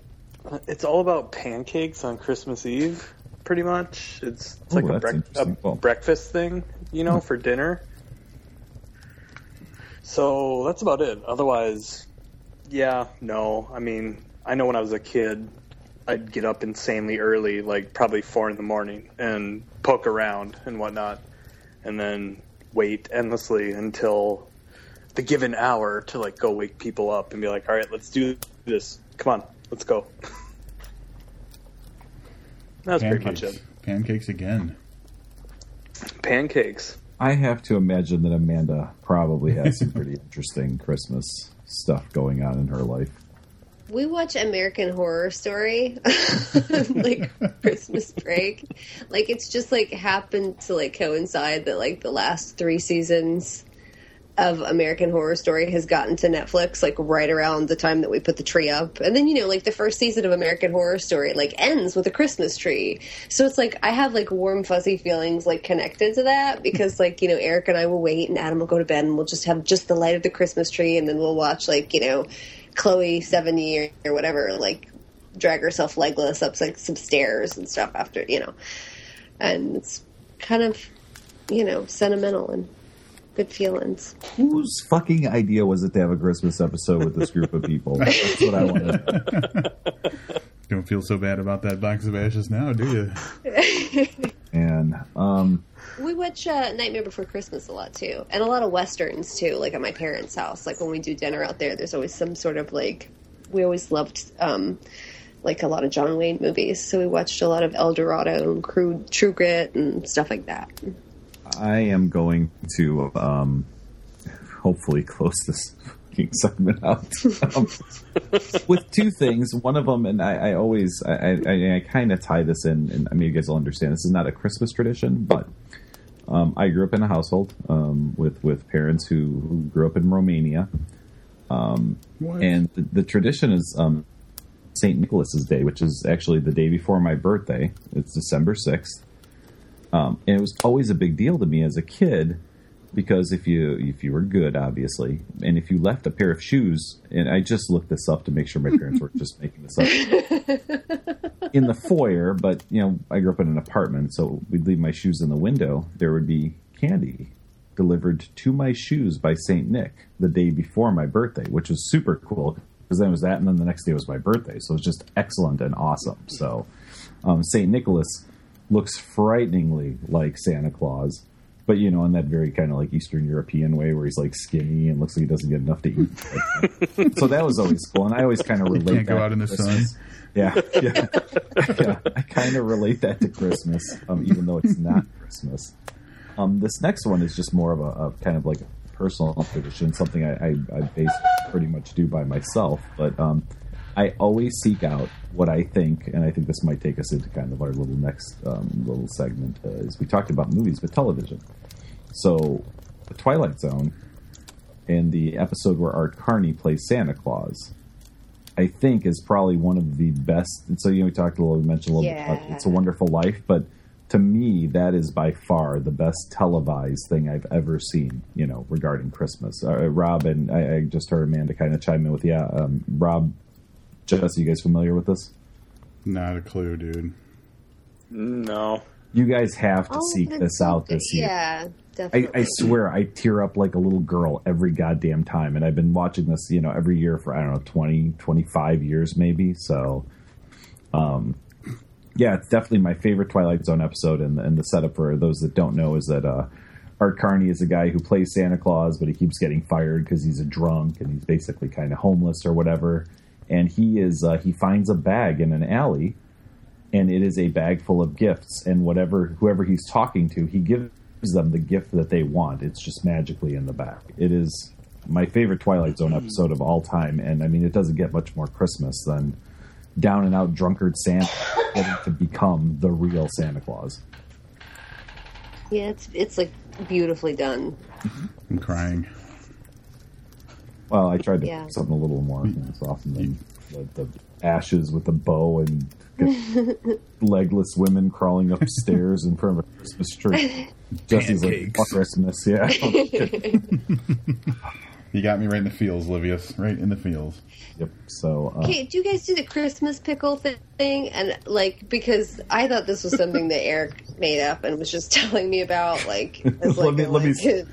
It's all about pancakes on Christmas Eve, pretty much. It's, it's Ooh, like a, brec- a. Well- breakfast thing, you know, hmm. for dinner. So that's about it. Otherwise, yeah, no. I mean, I know when I was a kid, I'd get up insanely early, like probably four in the morning, and poke around and whatnot, and then wait endlessly until the given hour to like go wake people up and be like, all right, let's do this. Come on, let's go. That's pretty much Pancakes. it. Pancakes again. Pancakes. I have to imagine that Amanda probably has some pretty interesting Christmas stuff going on in her life. We watch American Horror Story, like Christmas break. Like it's just like happened to like coincide that like the last three seasons of American Horror Story has gotten to Netflix like right around the time that we put the tree up. And then you know like the first season of American Horror Story like ends with a Christmas tree. So it's like I have like warm fuzzy feelings like connected to that because like you know Eric and I will wait and Adam will go to bed and we'll just have just the light of the Christmas tree and then we'll watch like you know Chloe 70 or, or whatever like drag herself legless up like some stairs and stuff after you know and it's kind of you know sentimental and good feelings Whose fucking idea was it to have a Christmas episode with this group of people? That's what I want to know. Don't feel so bad about that box of ashes now, do you? And um, we watch uh, nightmare before christmas a lot too and a lot of westerns too like at my parents house like when we do dinner out there there's always some sort of like we always loved um like a lot of john wayne movies so we watched a lot of el dorado and True, true grit and stuff like that I am going to um, hopefully close this fucking segment out um, with two things. One of them, and I, I always, I, I, I kind of tie this in, and I mean, you guys will understand. This is not a Christmas tradition, but um, I grew up in a household um, with with parents who, who grew up in Romania, What? and the, the tradition is um, St. Nicholas's Day, which is actually the day before my birthday. It's December sixth, um, and it was always a big deal to me as a kid because if you if you were good, obviously, and if you left a pair of shoes, and I just looked this up to make sure my parents weren't just making this up in the foyer. But you know, I grew up in an apartment, so we'd leave my shoes in the window. There would be candy delivered to my shoes by Saint Nick the day before my birthday, which was super cool because then it was that, and then the next day was my birthday, so it was just excellent and awesome. So um, Saint Nicholas looks frighteningly like Santa Claus, but you know, in that very kind of like Eastern European way where he's like skinny and looks like he doesn't get enough to eat. so that was always cool, and I always kind of relate. can't go out to in the sun. Yeah, yeah, yeah. I kind of relate that to Christmas, um, even though it's not Christmas. Um, this next one is just more of a, a kind of like a personal tradition, something I, I, I base pretty much do by myself. But um, I always seek out what I think, and I think this might take us into kind of our little next um, little segment, uh, is we talked about movies, but television. So, The Twilight Zone, and the episode where Art Carney plays Santa Claus. I think is probably one of the best. And so you know, we talked a little, we mentioned a little bit about Yeah. "It's a Wonderful Life," but to me, that is by far the best televised thing I've ever seen. You know, regarding Christmas. Uh, Rob and I, I just heard Amanda kind of chime in with, yeah, um, Rob, Jesse, you guys familiar with this? Not a clue, dude. No. You guys have to Oh, seek that's this out this year. yeah I, definitely I swear I tear up like a little girl every goddamn time. And I've been watching this, you know, every year for, I don't know, 20, 25 years maybe. So, um, yeah, it's definitely my favorite Twilight Zone episode. And, and the setup for those that don't know is that, uh, Art Carney is a guy who plays Santa Claus, but he keeps getting fired because he's a drunk and he's basically kind of homeless or whatever. And he is, uh, he finds a bag in an alley and it is a bag full of gifts and whatever whoever he's talking to he gives them the gift that they want. It's just magically in the bag it is my favorite twilight zone episode of all time and i mean it doesn't get much more christmas than down and out drunkard santa getting to become the real santa claus. Yeah it's it's like beautifully done. I'm crying. Well i tried to Yeah. put something a little more you know, soften than the, the ashes with the bow and legless women crawling upstairs in front of a christmas tree. Jesse's like fuck christmas. Yeah oh, You got me right in the feels, Livius. Right in the feels. Yep. So uh, Okay, do you guys do the Christmas pickle thing? And like, because I thought this was something that Eric made up and was just telling me about. Like, as Let like, me- a, let me like, s-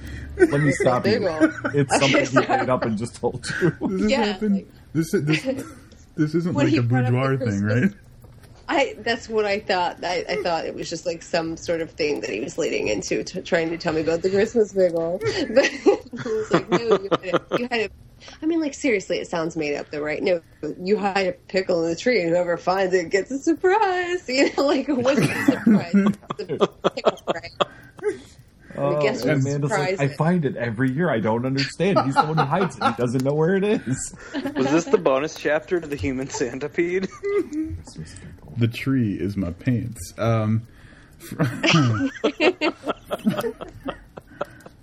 let me stop you. It's Okay, something he made up and just told you. This Yeah, like- this, this this isn't like a brought up the boudoir thing, Christmas- right? I that's what I thought. I, I thought it was just like some sort of thing that he was leading into, to trying to tell me about the Christmas pickle. But I was like, no, you had, a, you had a. I mean, like seriously, it sounds made up, though, right? No, you hide a pickle in the tree, and whoever finds it gets a surprise. You know, like what's the surprise? The pickle, right? Oh, guess and Amanda's like, I find it every year. I don't understand. He's the one who hides it. He doesn't know where it is. Was this the bonus chapter to the human centipede? The tree is my pants. Um, from,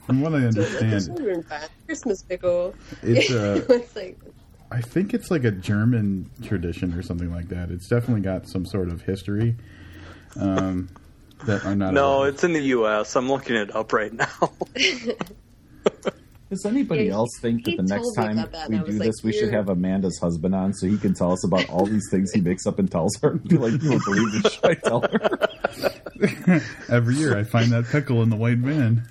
from what I understand, Christmas pickle. it's uh, it's like I think it's like a German tradition or something like that. It's definitely got some sort of history um, that I'm not. no, aware it's in the U.S. I'm looking it up right now. Does anybody Yeah, else think that the next time that, we do was this, like, we should have Amanda's husband on so he can tell us about all these things he makes up and tells her? Be like, you won't believe this shit I tell her. Every year, I find that pickle in the white van.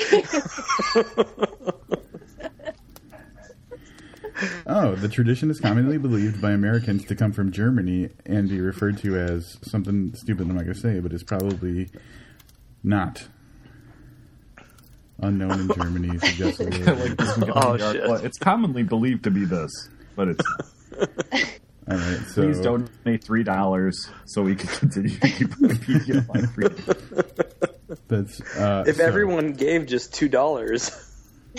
oh, the tradition is commonly believed by Americans to come from Germany and be referred to as something stupid I'm not going to say, but it's probably not. Unknown in Germany, suggested. like this one Oh, in the shit. article. It's commonly believed to be this, but it's not. All right, so Please donate three dollars so we can continue to keep the PDF line free. that's uh, If so- everyone gave just two dollars,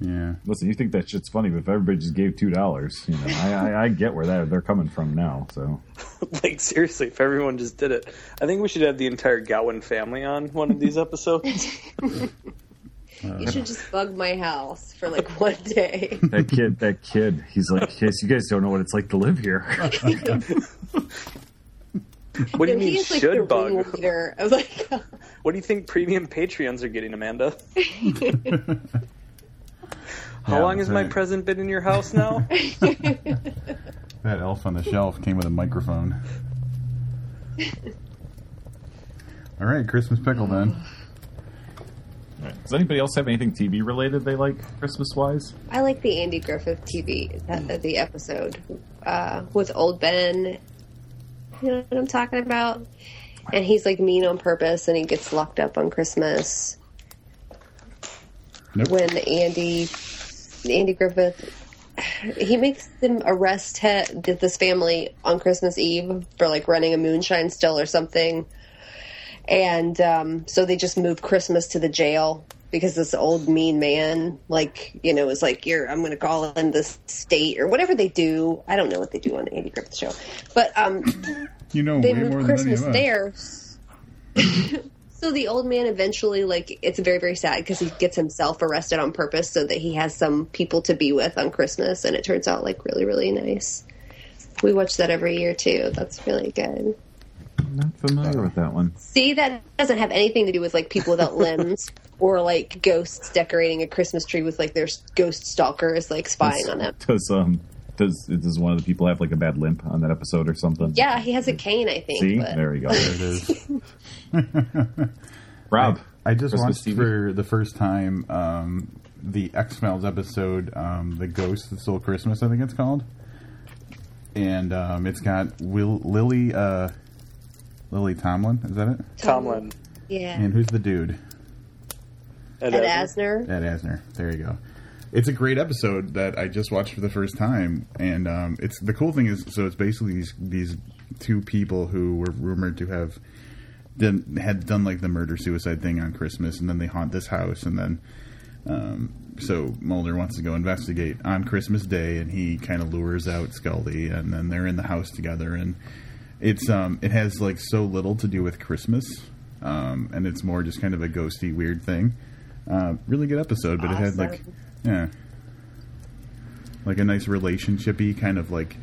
yeah. Listen, you think that shit's funny, but if everybody just gave two dollars, you know, I, I, I get where that they're coming from now. So like seriously, if everyone just did it, I think we should have the entire Gowan family on one of these episodes. Uh, you should just bug my house for like one day. that kid, that kid, he's like, yes, you guys don't know what it's like to live here. What do you mean he's like should bug? ringleader of like What do you think premium Patreons are getting, Amanda? How Yeah, long has that's my present been in your house now? That elf on the shelf came with a microphone. All right, Christmas pickle then. Does anybody else have anything TV related they like Christmas wise? I like the Andy Griffith TV uh, the episode uh, with old Ben. You know what I'm talking about? And he's like mean on purpose, and he gets locked up on Christmas Nope. when Andy Andy Griffith he makes them arrest he- this family on Christmas Eve for like running a moonshine still or something, and um, so they just move Christmas to the jail because this old mean man, like you know, is like, "You're I'm going to call in the state or whatever they do." I don't know what they do on the Andy Griffith show, but um, You know they move Christmas there. so the old man eventually, like, it's very, very sad because he gets himself arrested on purpose so that he has some people to be with on Christmas, and it turns out like really, really nice. We watch that every year too. That's really good. I'm not familiar with that one. See, that doesn't have anything to do with like people without limbs or like ghosts decorating a Christmas tree with like their ghost stalkers like spying on them. Does um does does one of the people have like a bad limp on that episode or something? Yeah, he has a cane, I think. See, but there we go. There it is. Rob, I just Christmas watched TV? for the first time um, the X Files episode, um, "The Ghost That Stole Christmas," I think it's called, and um, it's got Will Lily uh, Lily Tomlin. Is that it? Tomlin. yeah. And who's the dude? Ed Ed Asner. Asner. Ed Asner. There you go. It's a great episode that I just watched for the first time, and um, it's the cool thing is so it's basically these these two people who were rumored to have done had done like the murder suicide thing on Christmas, and then they haunt this house, and then um, so Mulder wants to go investigate on Christmas Day, and he kind of lures out Scully, and then they're in the house together, and it's um it has like so little to do with Christmas, um, and it's more just kind of a ghosty weird thing. Uh, really good episode, but it had like Awesome. Yeah, like a nice relationshipy kind of like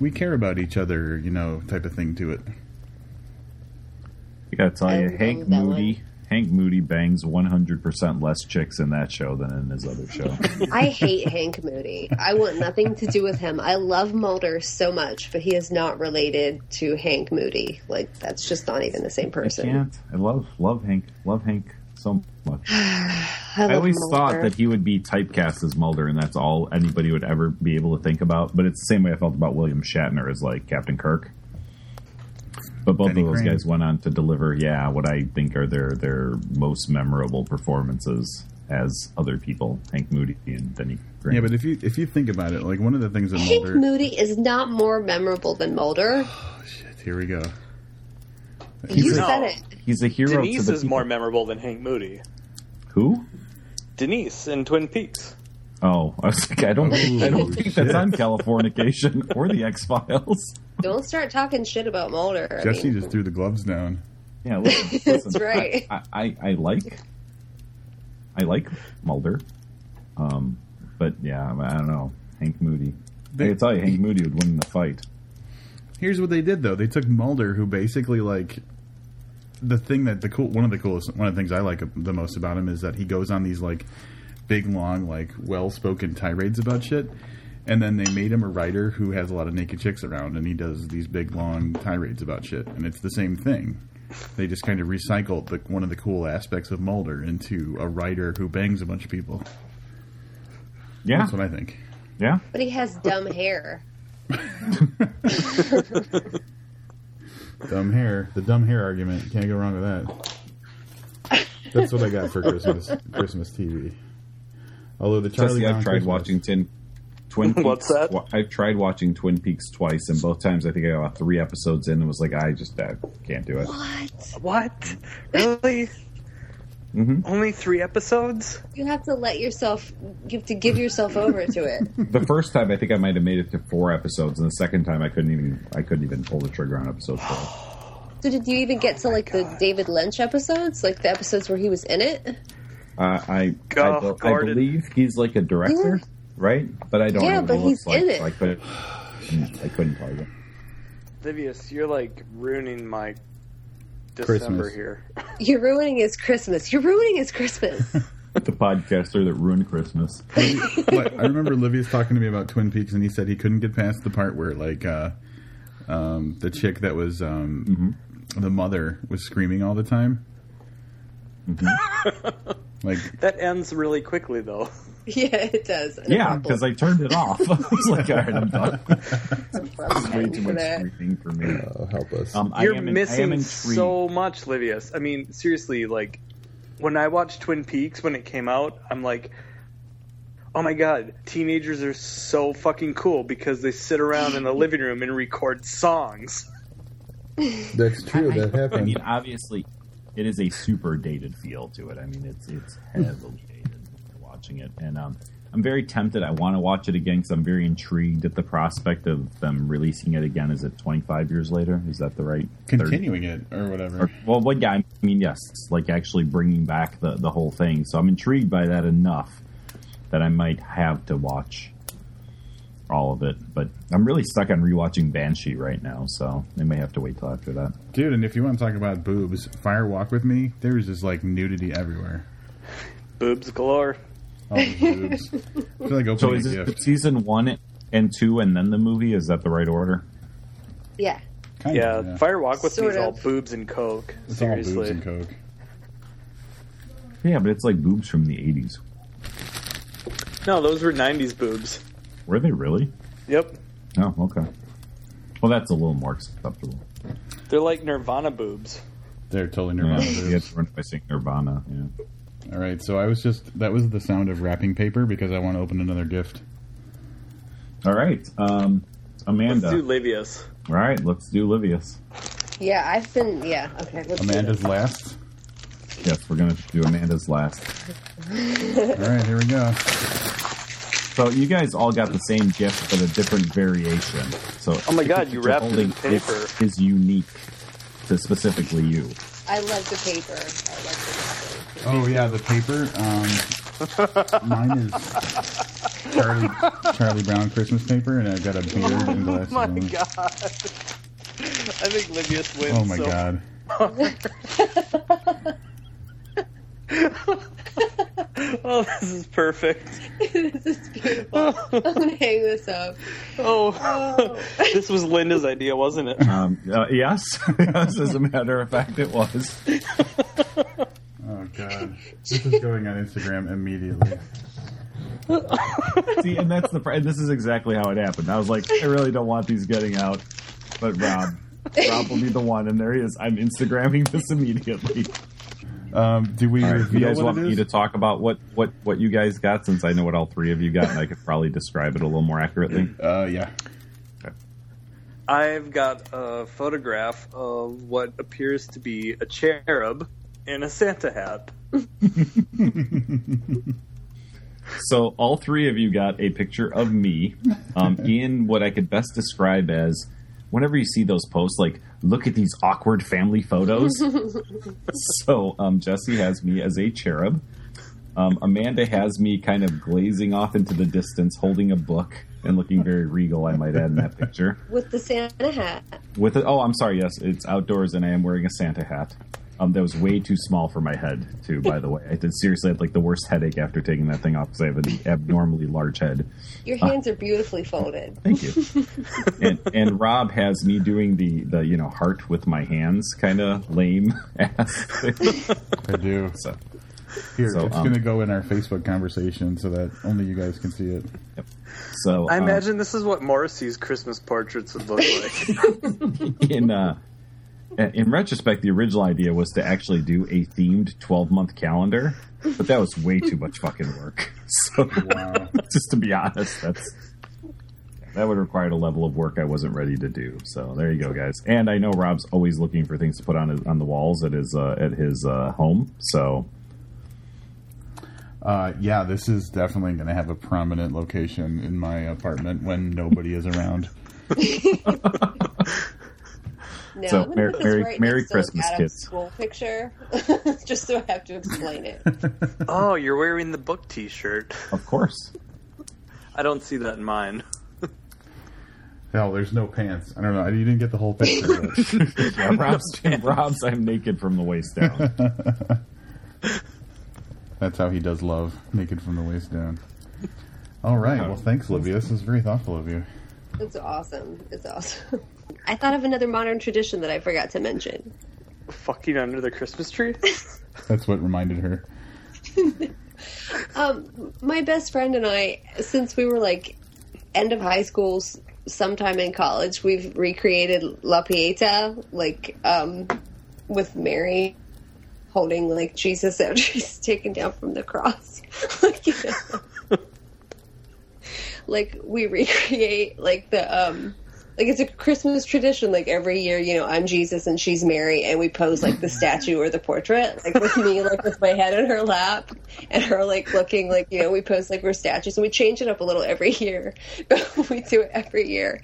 we care about each other, you know, type of thing to it. I gotta tell I you, Hank that Moody Hank Moody bangs 100% less chicks in that show than in his other show. I hate Hank Moody. I want nothing to do with him. I love Mulder so much, but he is not related to Hank Moody. Like that's just not even the same person. I person. can't. I love love Hank. Love Hank so much. I, I always Mulder. thought that he would be typecast as Mulder, and that's all anybody would ever be able to think about. But it's the same way I felt about William Shatner as like Captain Kirk. But both Denny of those Crane. guys went on to deliver, yeah, what I think are their their most memorable performances as other people, Hank Moody and Denny. Crane. Yeah, but if you if you think about it, like one of the things that Hank Mulder. Moody is not more memorable than Mulder. Oh, shit, here we go. You No. said it. he's a hero. to Denise the is people. more memorable than Hank Moody. Who? Denise in Twin Peaks. Oh, I was like, I don't, I don't Oh, think that's on Californication or the X Files. Don't start talking shit about Mulder. I Jesse mean, just threw the gloves down. Yeah, listen, That's listen, right. I, I, I like, I like Mulder, um, but yeah, I don't know Hank Moody. I can tell you, Hank Moody would win the fight. Here's what they did though. They took Mulder, who basically like the thing that the cool one of the coolest one of the things I like the most about him is that he goes on these like big long like well spoken tirades about shit. And then they made him a writer who has a lot of naked chicks around, and he does these big long tirades about shit. And it's the same thing. They just kind of recycled the, one of the cool aspects of Mulder into a writer who bangs a bunch of people. Yeah, That's what I think. yeah. but he has dumb hair. Dumb hair. The dumb hair argument. Can't go wrong with that. That's what I got for Christmas Christmas TV. Although the Charlie Jesse, I've tried Christmas- watching Tin, Twin Peaks. What's that? twi- I've tried watching Twin Peaks twice, and both times I think I got about three episodes in and was like, I just I can't do it. What? What? Really? Hmm Only three episodes? You have to let yourself. You have to give yourself over to it. The first time I think I might have made it to four episodes, and the second time I couldn't even I couldn't even pull the trigger on episode four. So did you even get to like the David Lynch episodes, like the episodes where he was in it? Uh, I I, Oh, be- I believe he's like a director, right? But I don't Yeah, know but he he's like. in it. so I couldn't. I couldn't tell you. Livius, you're like ruining my December Christmas. here. You're ruining his Christmas. You're ruining his Christmas. The podcaster that ruined Christmas. What, I remember Livius talking to me about Twin Peaks, and he said he couldn't get past the part where like uh, um, the chick that was um, the mother was screaming all the time. Like That ends really quickly, though. yeah, it does. In Yeah, because I turned it off. I was like, all right, I'm done. I'm Way too for much that. screaming for me. uh, help us. Um, You're am, in- I am missing so much, Livius. I mean, seriously, like when I watched Twin Peaks when it came out, I'm like, oh my god, teenagers are so fucking cool because they sit around in the living room and record songs. That's true. That happened. I mean, obviously, it is a super dated feel to it. I mean, it's it's heavily dated watching it, and um, I'm very tempted. I want to watch it again because I'm very intrigued at the prospect of them releasing it again. Is it 25 years later? Is that the right 30? Continuing it or whatever. Or, well, well, yeah, I mean, yes, like actually bringing back the the whole thing. So I'm intrigued by that enough that I might have to watch all of it. But I'm really stuck on rewatching Banshee right now, so I may have to wait till after that. Dude, and if you want to talk about boobs, Fire Walk with Me, there's just like nudity everywhere. Boobs galore. All the boobs. I feel like So opening is a it gift. season one and two, and then the movie? Is that the right order? Yeah. Kind Yeah, of, Fire Walk with Me Sort is all boobs and coke. It's all boobs and coke. Yeah, but it's like boobs from the '80s. No, those were '90s boobs. Were they really? Yep, Oh, okay. Well, that's a little more acceptable. they're like Nirvana boobs. They're totally Nirvana you boobs. had to run by saying Nirvana. Yeah. All right, so I was just that was the sound of wrapping paper because I want to open another gift. All right, um, Amanda. Let's do Livius. All right, let's do Livius. Yeah, I've been. Yeah, okay. Let's Amanda's this. last. Yes, we're gonna do Amanda's last. All right, here we go. So you guys all got the same gift, but a different variation. So Oh my God, you what you're wrapped it in paper. Is unique to specifically you. I love the paper. I love the paper. Oh yeah, the paper. Um, mine is Charlie Charlie Brown Christmas paper, and I've got a beard and glasses. Oh my on. god. I think Livius wins. Oh my so- god. Oh, this is perfect. this is beautiful. I'm gonna hang this up. Oh, Oh. this was Linda's idea, wasn't it? Um, uh, yes, yes. As a matter of fact, it was. Oh god, this is going on Instagram immediately. See, and that's the. And this is exactly how it happened. I was like, I really don't want these getting out, but Rob, Rob will be the one, and there he is. I'm Instagramming this immediately. Um, do we All right, you guys want me to talk about what what what you guys got? Since I know what all three of you got, and I could probably describe it a little more accurately. Uh, yeah. I've got a photograph of what appears to be a cherub in a Santa hat. So all three of you got a picture of me um, in what I could best describe as whenever you see those posts, like look at these awkward family photos. so um, Jesse has me as a cherub. Um, Amanda has me kind of glazing off into the distance, holding a book and looking very regal. I might add in that picture. With the Santa hat. With it, oh, I'm sorry. Yes, it's outdoors, and I am wearing a Santa hat. Um, that was way too small for my head, too. By the way, I did seriously had like the worst headache after taking that thing off because I have an abnormally large head. Your hands are beautifully folded. Thank you. and and Rob has me doing the the you know heart with my hands, kind of lame ass. I do. so, Here, So, it's um, going to go in our Facebook conversation so that only you guys can see it. so I um, imagine this is what Morrissey's Christmas portraits would look like. in uh, in retrospect, the original idea was to actually do a themed 12 month calendar, but that was way too much fucking work. So, Wow. just to be honest, that's that would require a level of work I wasn't ready to do. So there you go, guys. And I know Rob's always looking for things to put on his, on the walls at his uh, at his uh, home. So Uh, yeah, this is definitely going to have a prominent location in my apartment when nobody is around. No, So, Merry- put this Merry- right Merry Christmas, Adam's kids. School picture, just so I have to explain it. oh, you're wearing the book T-shirt. of course, I don't see that in mine. Hell, there's no pants. I don't know. You didn't get the whole picture. yeah, Rob's Rob's I'm naked from the waist down. That's how he does love, naked from the waist down. All right. Well, thanks, Livius. This is very thoughtful of you. It's awesome. It's awesome. I thought of another modern tradition that I forgot to mention. Fucking under the Christmas tree. That's what reminded her. Um, my best friend and I, since we were like end of high school, sometime in college, we've recreated La Pieta, like um, with Mary holding like Jesus after he's taken down from the cross. like, you know, like we recreate like the um like it's a Christmas tradition. Like every year, you know, I'm Jesus and she's Mary, and we pose like the statue or the portrait, like with me, like with my head in her lap, and her like looking like you know, we pose like we're statues, and we change it up a little every year, but we do it every year.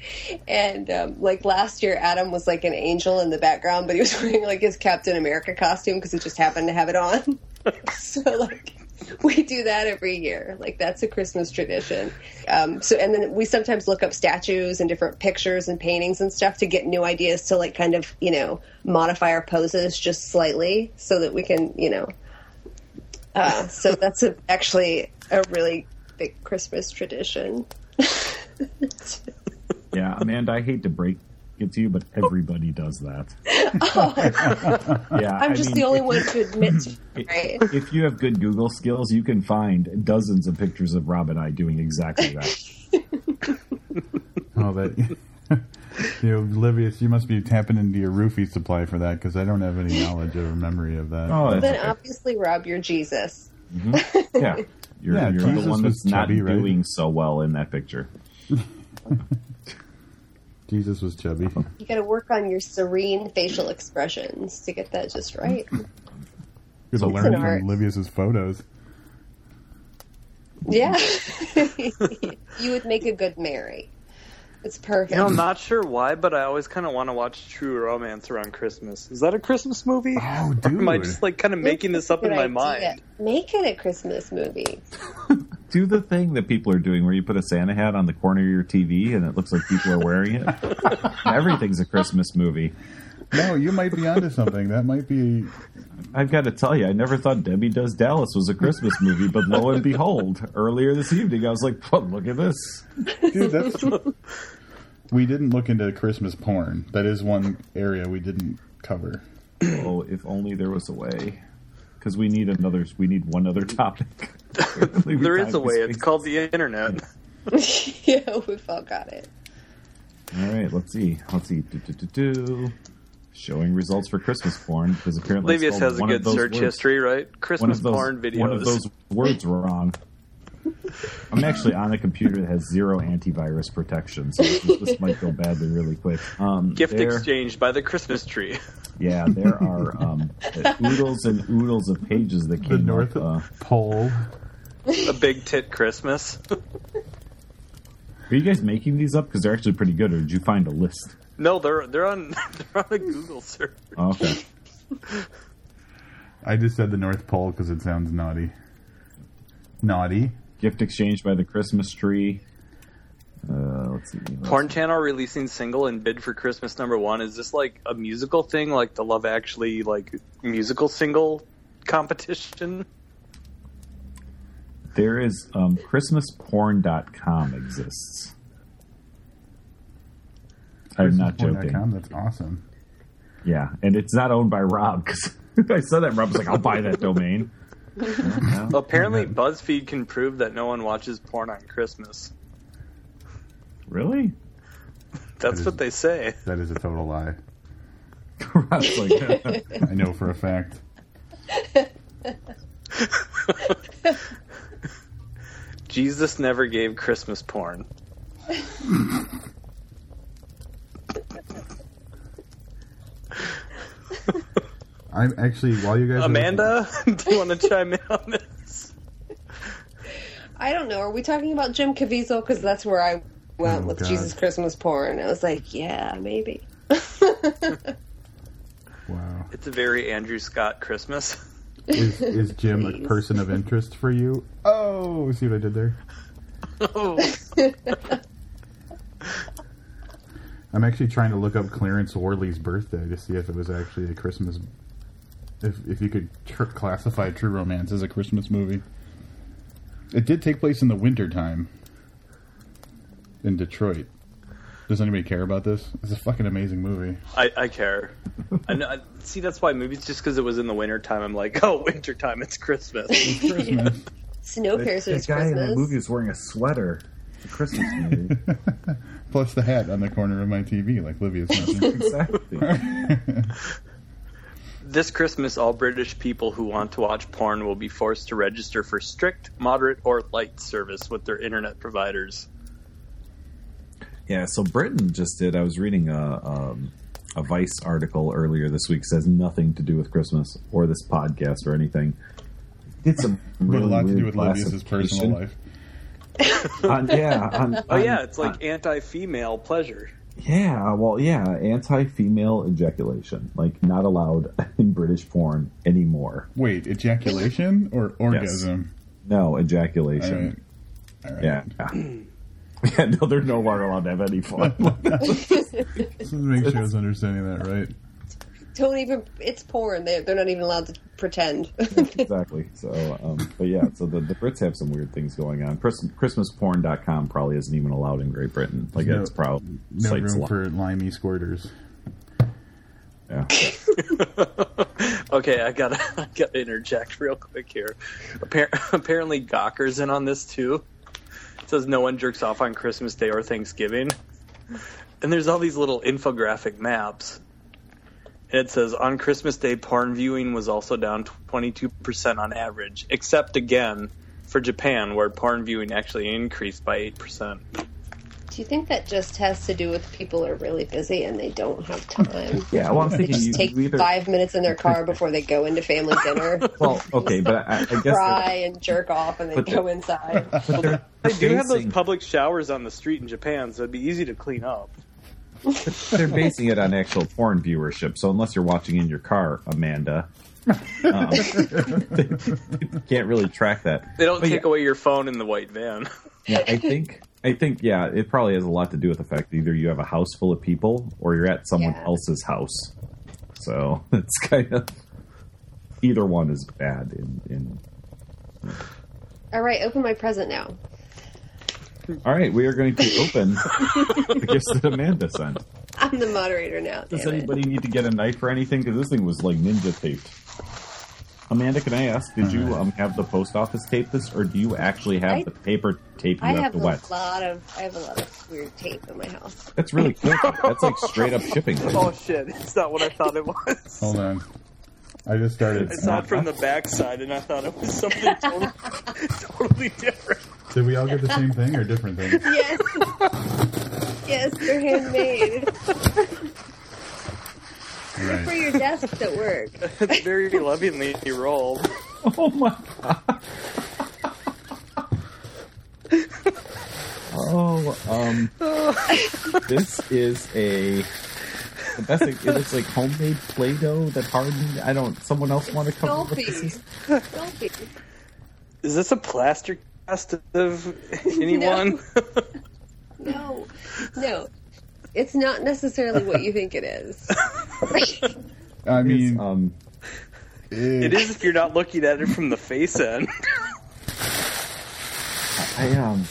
And um, like last year, Adam was like an angel in the background, but he was wearing like his Captain America costume because he just happened to have it on. so like we do that every year. Like that's a Christmas tradition. Um, so and then we sometimes look up statues and different pictures and paintings and stuff to get new ideas to like kind of you know modify our poses just slightly so that we can you know. Uh, so that's a, actually a really big Christmas tradition. Yeah, Amanda, I hate to break it to you, but everybody does that. yeah, I'm I just mean, the only if one you- to admit to right? If you have good Google skills, you can find dozens of pictures of Rob and I doing exactly that. Oh, that. you know, Livius, you must be tapping into your roofie supply for that because I don't have any knowledge or memory of that. Oh, that's Then okay. obviously, Rob, you're Jesus. Mm-hmm. yeah. You're, Yeah, you're the one was that's not chubby, right? doing so well in that picture. Jesus was chubby. You got to work on your serene facial expressions to get that just right. Good So to learn art. from Livius's photos. Yeah. you would make a good Mary. It's perfect. You know, I'm not sure why, but I always kind of want to watch True Romance around Christmas. Is that a Christmas movie? Oh, Or am I just like kind of making this up in my idea. mind? Make it a Christmas movie. Do the thing that people are doing where you put a Santa hat on the corner of your TV and it looks like people are wearing it. Everything's a Christmas movie. No, you might be onto something. That might be. I've got to tell you, I never thought Debbie Does Dallas was a Christmas movie, but lo and behold, earlier this evening, I was like, oh, look at this. Dude, that's. we didn't look into Christmas porn. That is one area we didn't cover. Oh, if only there was a way. Because we need another, we need one other topic. there is a way. It's called the internet. yeah, we've all got it. All right, let's see. Let's see. Do, do, do, do. Showing results for Christmas porn because apparently it's Livius has a one of good search words. history, right? One Christmas of those, porn videos. one of those words wrong. I'm actually on a computer that has zero antivirus protection, so this, this might go badly really quick. Um, Gift there- exchange by the Christmas tree. Yeah, there are um, oodles and oodles of pages that The came North up. Uh, Pole. a big tit Christmas. are you guys making these up because they're actually pretty good, or did you find a list? No, they're they're on they're on a Google search. Oh, okay. I just said the North Pole because it sounds naughty. Naughty. Gift exchange by the Christmas tree. Uh, let's see. Porn channel releasing single and bid for Christmas number one. Is this like a musical thing, like the Love Actually like musical single competition? There is um, ChristmasPorn.com exists. I'm not joking. ChristmasPorn.com, That's awesome. Yeah, and it's not owned by Rob because I said that. Rob was like, "I'll buy that domain." Yeah. Apparently, BuzzFeed can prove that no one watches porn on Christmas. Really? That's is- what they say. That is a total lie. Rob's like, I know for a fact. Jesus never gave Christmas porn. I'm actually while you guys are- Amanda, do you want to chime in on this? I don't know. Are we talking about Jim Caviezel? Because that's where I went Oh, with God. Jesus Christmas porn. I was like, yeah, maybe. wow. It's a very Andrew Scott Christmas. Is, is Jim a person of interest for you? Oh, see what I did there? Oh, I'm actually trying to look up Clarence Worley's birthday to see if it was actually a Christmas. If if you could tr- classify True Romance as a Christmas movie, it did take place in the winter time in Detroit. Does anybody care about this? It's a fucking amazing movie. I, I care. I know, I- see, that's why movies, just because it was in the winter time, I'm like, oh, winter time, it's Christmas. Christmas. Snowpiercer's that guy in that movie is wearing a sweater. It's a Christmas movie. Plus the hat on the corner of my TV, like Livia's mentioned. exactly. this Christmas, all British people who want to watch porn will be forced to register for strict, moderate, or light service with their internet providers. Yeah, so Britain just did. I was reading a um, a Vice article earlier this week. Says nothing to do with Christmas or this podcast or anything. Did some but really a lot to do with Livia's personal life. On, um, yeah, on, Oh, on- yeah, um, it's like on- anti-female pleasure. yeah. Well, yeah, anti-female ejaculation, like not allowed in British porn anymore. Wait, ejaculation or orgasm? No ejaculation. right. All right. Yeah. Yeah, no, they're no longer allowed to have any fun. Just to make sure I was understanding that right. Don't even. It's porn. They're, they're not even allowed to pretend. exactly. So, um, but yeah, so the, the Brits have some weird things going on. Christ- ChristmasPorn.com probably isn't even allowed in Great Britain. Like, No- it's probably No sites room locked. for limey squirters. Yeah. okay, I gotta, I gotta interject real quick here. Appar- apparently, Gawker's in on this too. It says no one jerks off on Christmas Day or Thanksgiving, and there's all these little infographic maps. And it says on Christmas Day, porn viewing was also down 22% on average, except again for Japan, where porn viewing actually increased by 8%. Do you think that just has to do with people are really busy and they don't have time? Yeah, well, I'm They thinking just you, take either. five minutes in their car before they go into family dinner, Well, okay, but I, I guess cry they're, and jerk off, and then But go the- inside. but they're, They do have those public showers on the street in Japan, so it'd be easy to clean up. they're basing it on actual porn viewership. So unless you're watching in your car, Amanda, um, they can't really track that. They don't But take yeah. away your phone in the white van. Yeah, I think I think yeah, it probably has a lot to do with the fact that either you have a house full of people or you're at someone Yeah. else's house So it's kind of either one is bad. In, in All right, open my present now. all right, we are going to open the gifts that Amanda sent. I'm the moderator now. Does damn it. anybody need to get a knife or anything? Because this thing was like ninja taped. Amanda, can I ask? Did you um, have the post office tape this, or do you actually have I- the paper tape you I have, have to a wet? lot of I have a lot of weird tape in my house. That's really cool. That's like straight up shipping. Oh shit! It's not what I thought it was. Hold on. I just started. I saw it from the backside, and I thought it was something totally, totally different. Did we all get the same thing or different things? Yes. yes, they're handmade. For your desk at work. It's very lovingly rolled. Oh my god. Oh, um, this is a the best. Thing, it looks like homemade Play-Doh that hardened. I don't. Someone else want to cover what this is? Sculpey. Sculpey. Is this a plaster cast of anyone? No. No. It's not necessarily what you think it is. I It's, mean, um, it is if you're not looking at it from the face end. I um,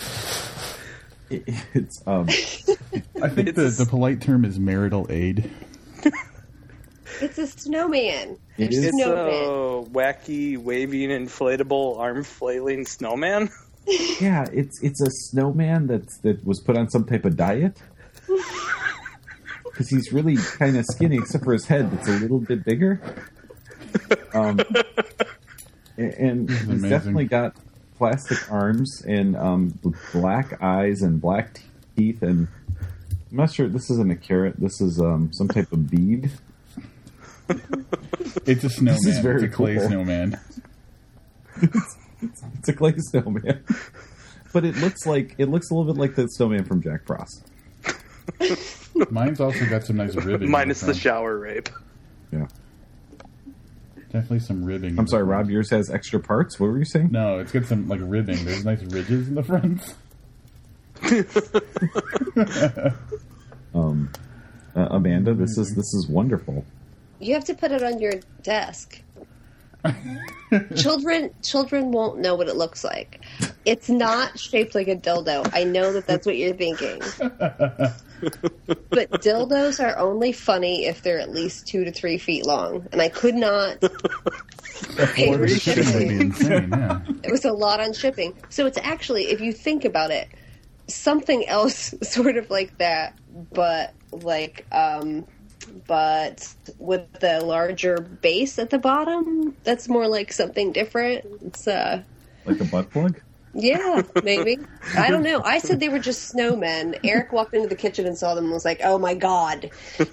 it, it's um, I think the, the polite term is marital aid. It's a snowman. It is- It's Snowman. a wacky, waving, inflatable, arm flailing snowman. Yeah, it's it's a snowman that's that was put on some type of diet. Because he's really kind of skinny, except for his head that's a little bit bigger. Um, and he's amazing. definitely got plastic arms and um, black eyes and black teeth. And I'm not sure this isn't a carrot. This is um, some type of bead. It's a snowman. This is very it's a clay cool. snowman. It's a clay snowman, but it looks like it looks a little bit like the snowman from Jack Frost. Mine's also got some nice ribbing. Minus on the shower rape. Yeah. Definitely some ribbing. I'm sorry. Rob. Yours has extra parts. What were you saying? No, it's got some like ribbing. There's nice ridges in the front. Um, uh, Amanda, this is this is wonderful. You have to put it on your desk. children children won't know what it looks like. It's not shaped like a dildo. I know that that's what you're thinking. But dildos are only funny if they're at least two to three feet long, and I could not pay for shipping shipping. insane. Yeah. It was a lot on shipping. So it's actually, if you think about it, something else sort of like that, but like, um, but with the larger base at the bottom. That's more like something different. It's uh, Like a butt plug? yeah, maybe. I don't know. I said they were just snowmen. Eric walked into the kitchen and saw them and was like, "Oh my god!"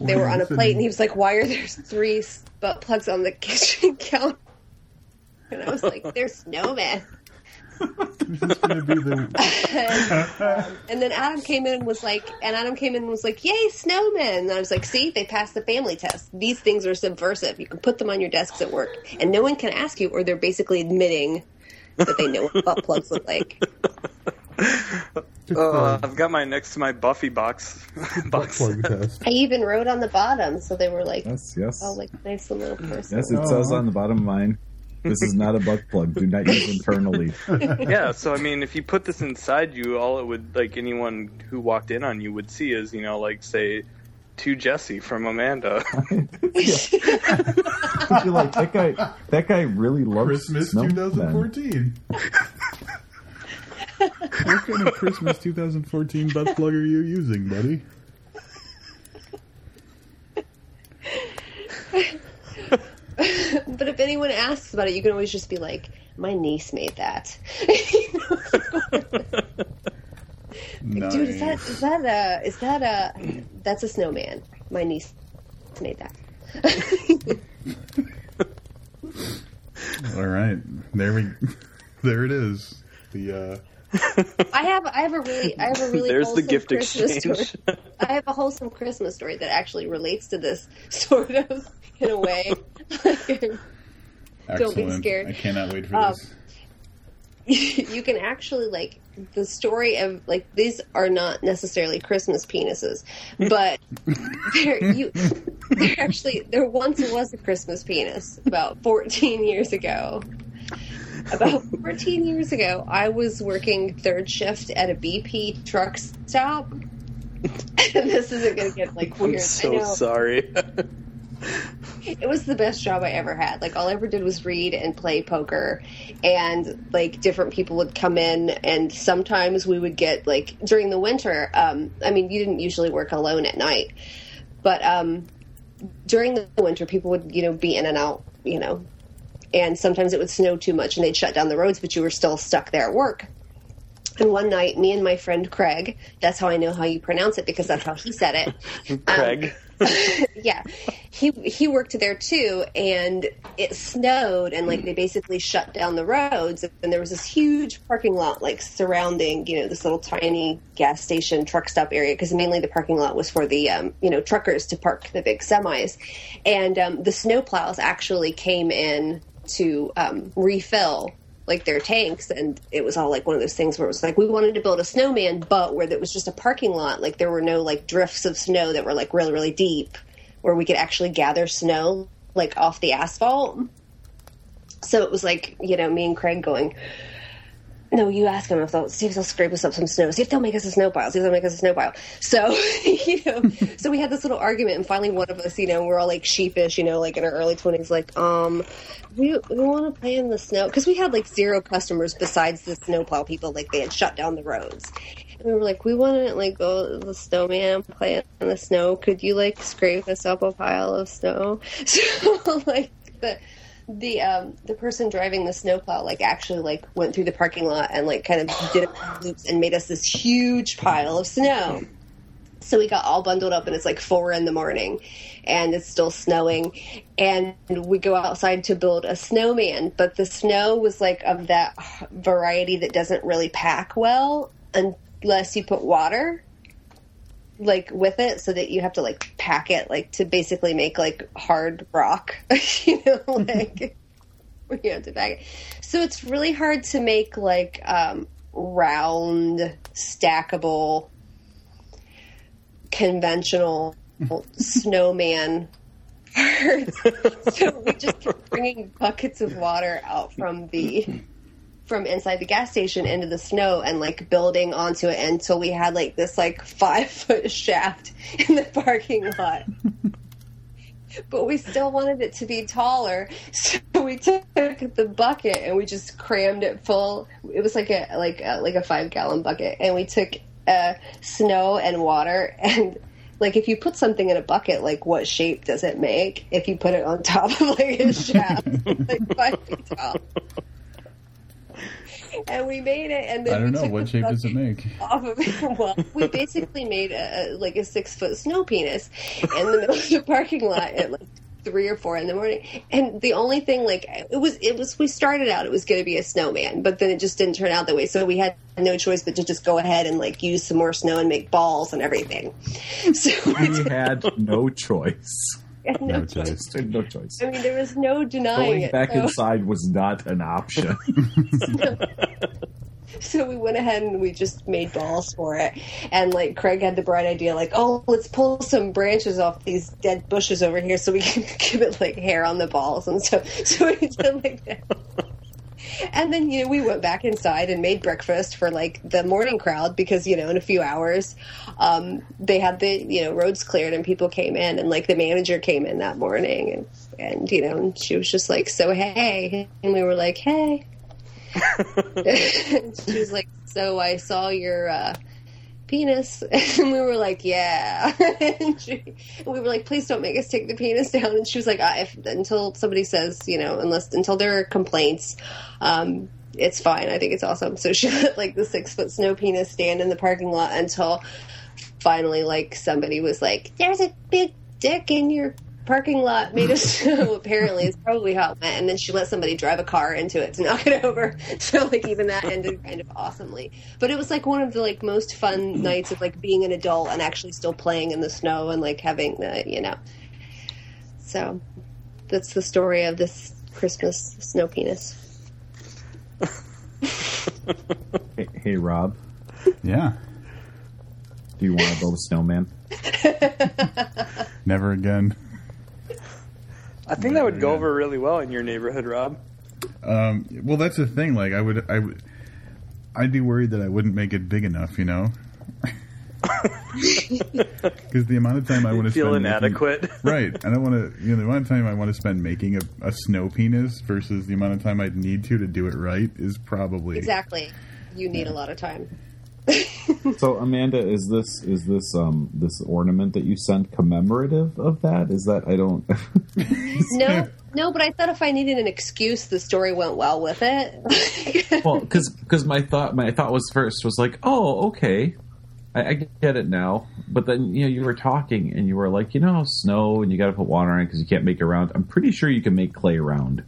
They were on a plate, and he was like, "Why are there three butt plugs on the kitchen counter?" And I was like, "They're snowmen." The and, and then Adam came in and was like, and Adam came in and was like, "Yay, snowmen!" And I was like, "See, they passed the family test. These things are subversive. You can put them on your desks at work, and no one can ask you, or they're basically admitting that they know what butt plugs look like." Uh, I've got mine next to my Buffy box. box. plug test. I even wrote on the bottom, so they were like, Yes, yes. "Oh, like nice little person." Yes, it says on the bottom of mine. This is not a butt plug. Do not use internally. yeah, so I mean, if you put this inside you, all it would like anyone who walked in on you would see is you know like say to Jesse from Amanda. You're like that guy. That guy really loves Christmas snowmen. 2014. what kind of Christmas 2014 butt plug are you using, buddy? But if anyone asks about it, you can always just be like, "My niece made that." Nice. Dude, is that is that a is that a that's a snowman? My niece made that. All right, there we, there it is. The uh, I have I have a really I have a really There's the gift Christmas exchange. story. I have a wholesome Christmas story that actually relates to this sort of in a way. Don't be scared. I cannot wait for Um, this. you can actually like the story of like these are not necessarily Christmas penises, but they're, you there actually there once was a Christmas penis about 14 years ago. About 14 years ago, I was working third shift at a BP truck stop. And this isn't going to get like weird. I'm so I know. sorry. It was the best job I ever had. Like all I ever did was read and play poker, and like different people would come in, and sometimes we would get like during the winter. Um, I mean, you didn't usually work alone at night, but um, during the winter, people would you know be in and out, you know, and sometimes it would snow too much, and they'd shut down the roads, but you were still stuck there at work. And one night, me and my friend Craig, that's how I know how you pronounce it because that's how he said it. Craig. yeah. He he worked there too and it snowed and like they basically shut down the roads and there was this huge parking lot like surrounding you know this little tiny gas station truck stop area because mainly the parking lot was for the um, you know truckers to park the big semis. And um, the snow plows actually came in to um, refill like their tanks and it was all like one of those things where it was like we wanted to build a snowman but where it was just a parking lot like there were no like drifts of snow that were like really really deep where we could actually gather snow like off the asphalt. So it was like you know me and craig going no, you ask them if they'll see if they'll scrape us up some snow. See if they'll make us a snow pile. See if they'll make us a snow pile. So, you know, so we had this little argument, and finally, one of us, you know, we're all like sheepish, you know, like in our early twenties, like, um, we we want to play in the snow because we had like zero customers besides the snowplow people. Like they had shut down the roads, and we were like, we want to like go to the snowman, play in the snow. Could you like scrape us up a pile of snow? So like the the um the person driving the snowplow like actually like went through the parking lot and like kind of did loops and made us this huge pile of snow. So we got all bundled up and it's like four in the morning and it's still snowing and we go outside to build a snowman, but the snow was like of that variety that doesn't really pack well unless you put water like with it so that you have to like pack it like to basically make like hard rock you know like you have to pack it. So it's really hard to make like um round stackable conventional snowman parts. So we just kept bringing buckets of water out from the from inside the gas station into the snow and like building onto it until we had like this like five foot shaft in the parking lot. but we still wanted it to be taller, so we took the bucket and we just crammed it full. It was like a like a, like a five gallon bucket, and we took uh, snow and water and. Like if you put something in a bucket, like what shape does it make? If you put it on top of like a shaft, like five feet tall and we made it. And then I don't know took what shape does it make. Off of it. Well, we basically made a, a like a six foot snow penis in the middle of the parking lot at like three or four in the morning. And the only thing, like, it was, it was. We started out it was going to be a snowman, but then it just didn't turn out that way. So we had no choice but to just go ahead and like use some more snow and make balls and everything. So we We had no choice. had no No choice. choice. No choice. I mean, there was no denying Going it. back So- inside was not an option. So we went ahead and we just made balls for it. And like Craig had the bright idea, like, oh, let's pull some branches off these dead bushes over here so we can give it like hair on the balls and stuff. So we did like that. And then you know we went back inside and made breakfast for like the morning crowd because you know in a few hours um, they had the you know roads cleared and people came in and like the manager came in that morning and and you know and she was just like so hey and we were like hey. She was like, "So I saw your uh, penis," and we were like, "Yeah." and, she, we were like, "Please don't make us take the penis down." And she was like, I, if, "Until somebody says, you know, unless until there are complaints." Um, it's fine. I think it's awesome. So she let like the six foot snow penis stand in the parking lot until finally, like somebody was like, "There's a big dick in your parking lot made of snow." Apparently, it's probably how it went. And then she let somebody drive a car into it to knock it over. So like even that ended kind of awesomely. But it was like one of the like most fun nights of like being an adult and actually still playing in the snow and like having the you know. So that's the story of this Christmas snow penis. hey, hey, Rob, Yeah. do you want to build a snowman? Never again. I think that would go over really well in your neighborhood, Rob. Um, well, that's the thing. Like, I would, I would, I'd be worried that I wouldn't make it big enough. You know, because the amount of time I want to Feel spend inadequate. Making, right. I don't want to. You know, the amount of time I want to spend making a, a snow penis versus the amount of time I'd need to to do it right is probably Exactly. You need a lot of time. So Amanda, is this is this um this ornament that you sent commemorative of that? Is that I don't No, no, but I thought if I needed an excuse, the story went well with it. well because because my thought my thought was first was like oh okay I, I get it now but then you know you were talking and you were like you know snow and you got to put water on it because you can't make it round. I'm pretty sure you can make clay round.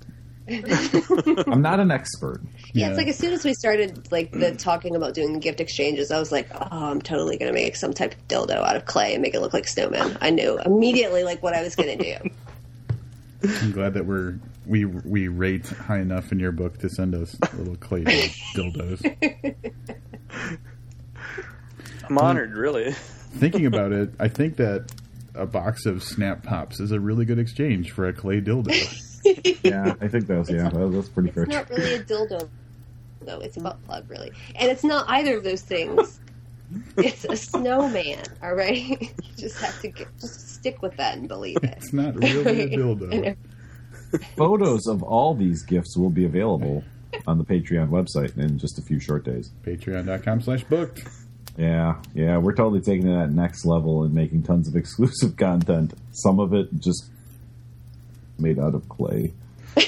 I'm not an expert. Yeah, Yeah. it's like as soon as we started like the talking about doing the gift exchanges, I was like, oh, I'm totally gonna make some type of dildo out of clay and make it look like snowman. I knew immediately like what I was gonna do. I'm glad that we're we we rate high enough in your book to send us little clay dildos. I'm honored, really. Thinking about it, I think that a box of Snap Pops is a really good exchange for a clay dildo. Yeah, I think that's yeah that- that's pretty fair. It's not really a dildo, though. It's a butt plug, really, and it's not either of those things. It's a snowman. All right, you just have to get, just stick with that and believe it. It's not really a dildo. Photos of all these gifts will be available on the Patreon website in just a few short days. Patreon.com slash booked. Yeah, yeah, we're totally taking it that next level and making tons of exclusive content. Some of it just made out of clay.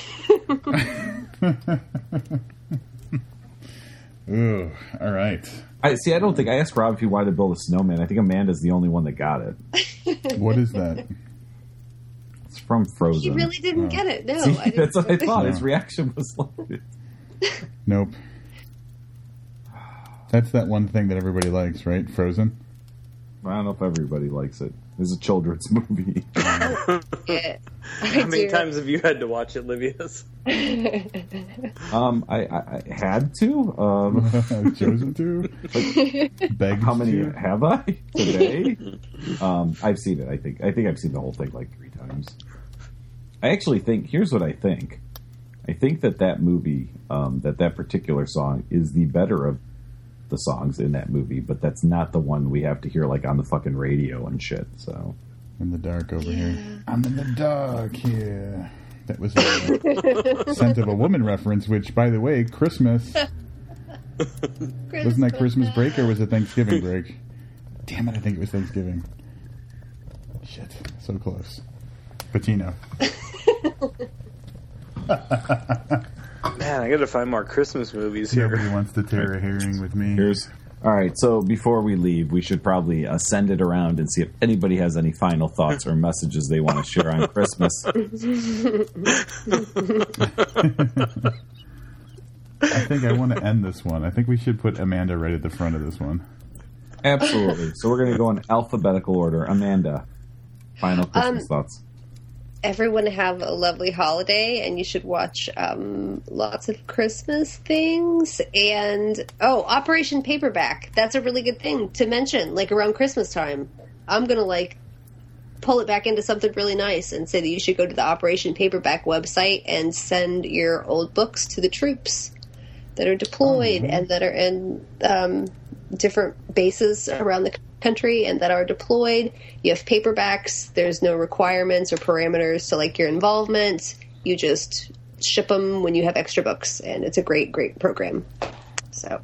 Ooh, all right. I see. I don't think I asked Rob if he wanted to build a snowman. I think Amanda's the only one that got it. What is that? It's from Frozen. He really didn't oh. get it. No, See, I that's what I thought. Yeah. His reaction was like, Nope. That's that one thing that everybody likes, right? Frozen. I don't know if everybody likes it. It's a children's movie. Yeah. How many do. times have you had to watch it, Livius? Um, I, I, I had to. Um, I've Chosen to. Begged how many to. have I today? um, I've seen it. I think. I think I've seen the whole thing like three times. I actually think. Here's what I think. I think that that movie, um, that that particular song, is the better of the songs in that movie, but that's not the one we have to hear like on the fucking radio and shit. So In the dark over here. I'm in the dark here. That was a scent of a woman reference, which, by the way, Christmas. Wasn't that Christmas break or was it Thanksgiving break? Damn it, I think it was Thanksgiving. Shit, so close. Pacino. Man, I gotta find more Christmas movies here. Nobody wants to tear a herring with me. here's. All right, so before we leave, we should probably uh, send it around and see if anybody has any final thoughts or messages they want to share on Christmas. I think I want to end this one. I think we should put Amanda right at the front of this one. Absolutely. So we're going to go in alphabetical order. Amanda, final Christmas Um, thoughts. Everyone have a lovely holiday, and you should watch um, lots of Christmas things. And oh, Operation Paperback. That's a really good thing to mention. Like around Christmas time, I'm gonna like pull it back into something really nice and say that you should go to the Operation Paperback website and send your old books to the troops that are deployed and that are in um, different bases around the country and that are deployed. You have paperbacks. There's no requirements or parameters to like your involvement. You just ship them when you have extra books, and it's a great, great program. So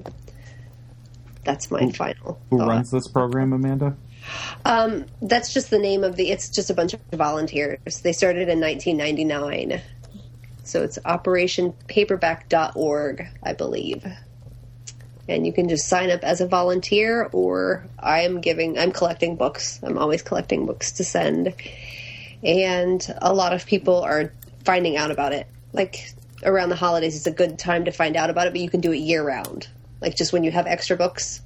that's my final. Who thought. runs this program, Amanda? Um, that's just the name of the. It's just a bunch of volunteers. They started in 1999, so it's OperationPaperback.org, I believe. And you can just sign up as a volunteer, or I am giving. I'm collecting books. I'm always collecting books to send, and a lot of people are finding out about it. Like around the holidays, it's a good time to find out about it, but you can do it year round. Like just when you have extra books,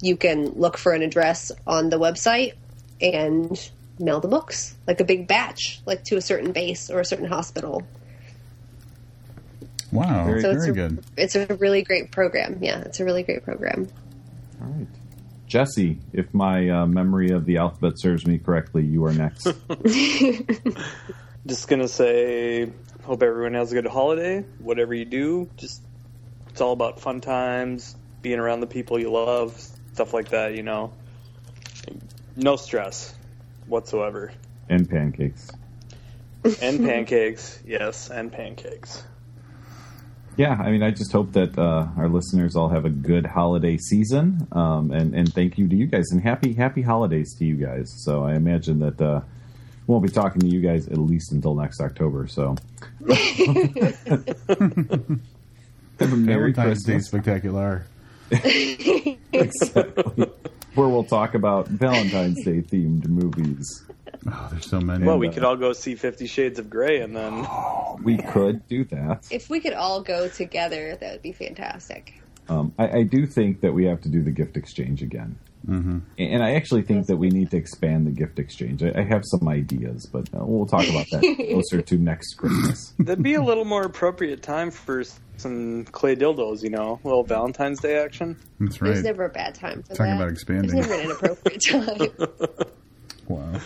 you can look for an address on the website and mail the books like a big batch like to a certain base or a certain hospital Wow, Very- so very, it's a, good. it's a really great program yeah it's a really great program All right. Jesse, if my uh, memory of the alphabet serves me correctly, you are next. just gonna say, hope everyone has a good holiday. Whatever you do, just it's all about fun times, being around the people you love, stuff like that. You know, no stress whatsoever. And pancakes. And pancakes, yes, and pancakes. Yeah, I mean, I just hope that uh, our listeners all have a good holiday season, um, and and thank you to you guys, and happy happy holidays to you guys. So I imagine that uh, we won't be talking to you guys at least until next October. So have a Merry Valentine's Day spectacular. exactly, where we'll talk about Valentine's Day themed movies. Oh, there's so many. Well, we could all go see Fifty Shades of Grey, and then We could do that. If we could all go together, that would be fantastic. Um, I, I do think that we have to do the gift exchange again. Mm-hmm. And I actually think that we need to expand the gift exchange. I, I have some ideas, but uh, we'll talk about that closer to next Christmas. that'd be a little more appropriate time for some clay dildos. You know, a little Valentine's Day action. That's There's right. never a bad time for Talking that. about expanding. There's never an inappropriate time. Wow.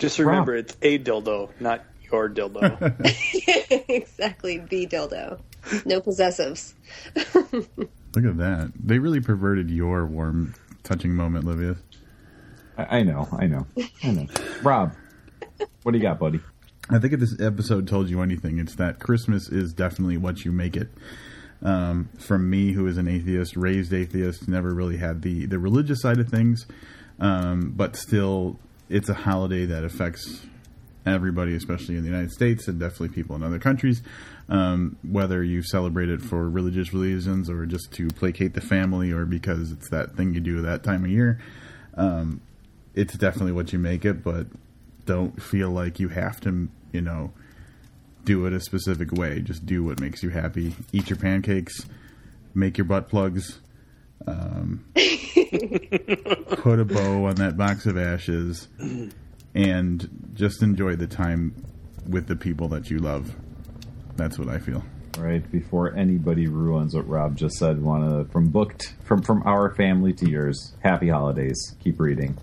Just remember, it's a dildo, not your dildo. exactly, the dildo. No possessives. Look at that. They really perverted your warm, touching moment, Livia. I, I know, I know, I know. Rob, what do you got, buddy? I think if this episode told you anything, it's that Christmas is definitely what you make it. Um, from me, who is an atheist, raised atheist, never really had the, the religious side of things, um, but still, it's a holiday that affects everybody, especially in the United States and definitely people in other countries. Um, whether you celebrate it for religious reasons or just to placate the family or because it's that thing you do that time of year, um, it's definitely what you make it, but don't feel like you have to, you know, do it a specific way. Just do what makes you happy. Eat your pancakes, make your butt plugs, um, put a bow on that box of ashes, and just enjoy the time with the people that you love. That's what I feel. Right before anybody ruins what Rob just said, want to from booked from from our family to yours. Happy holidays. Keep reading.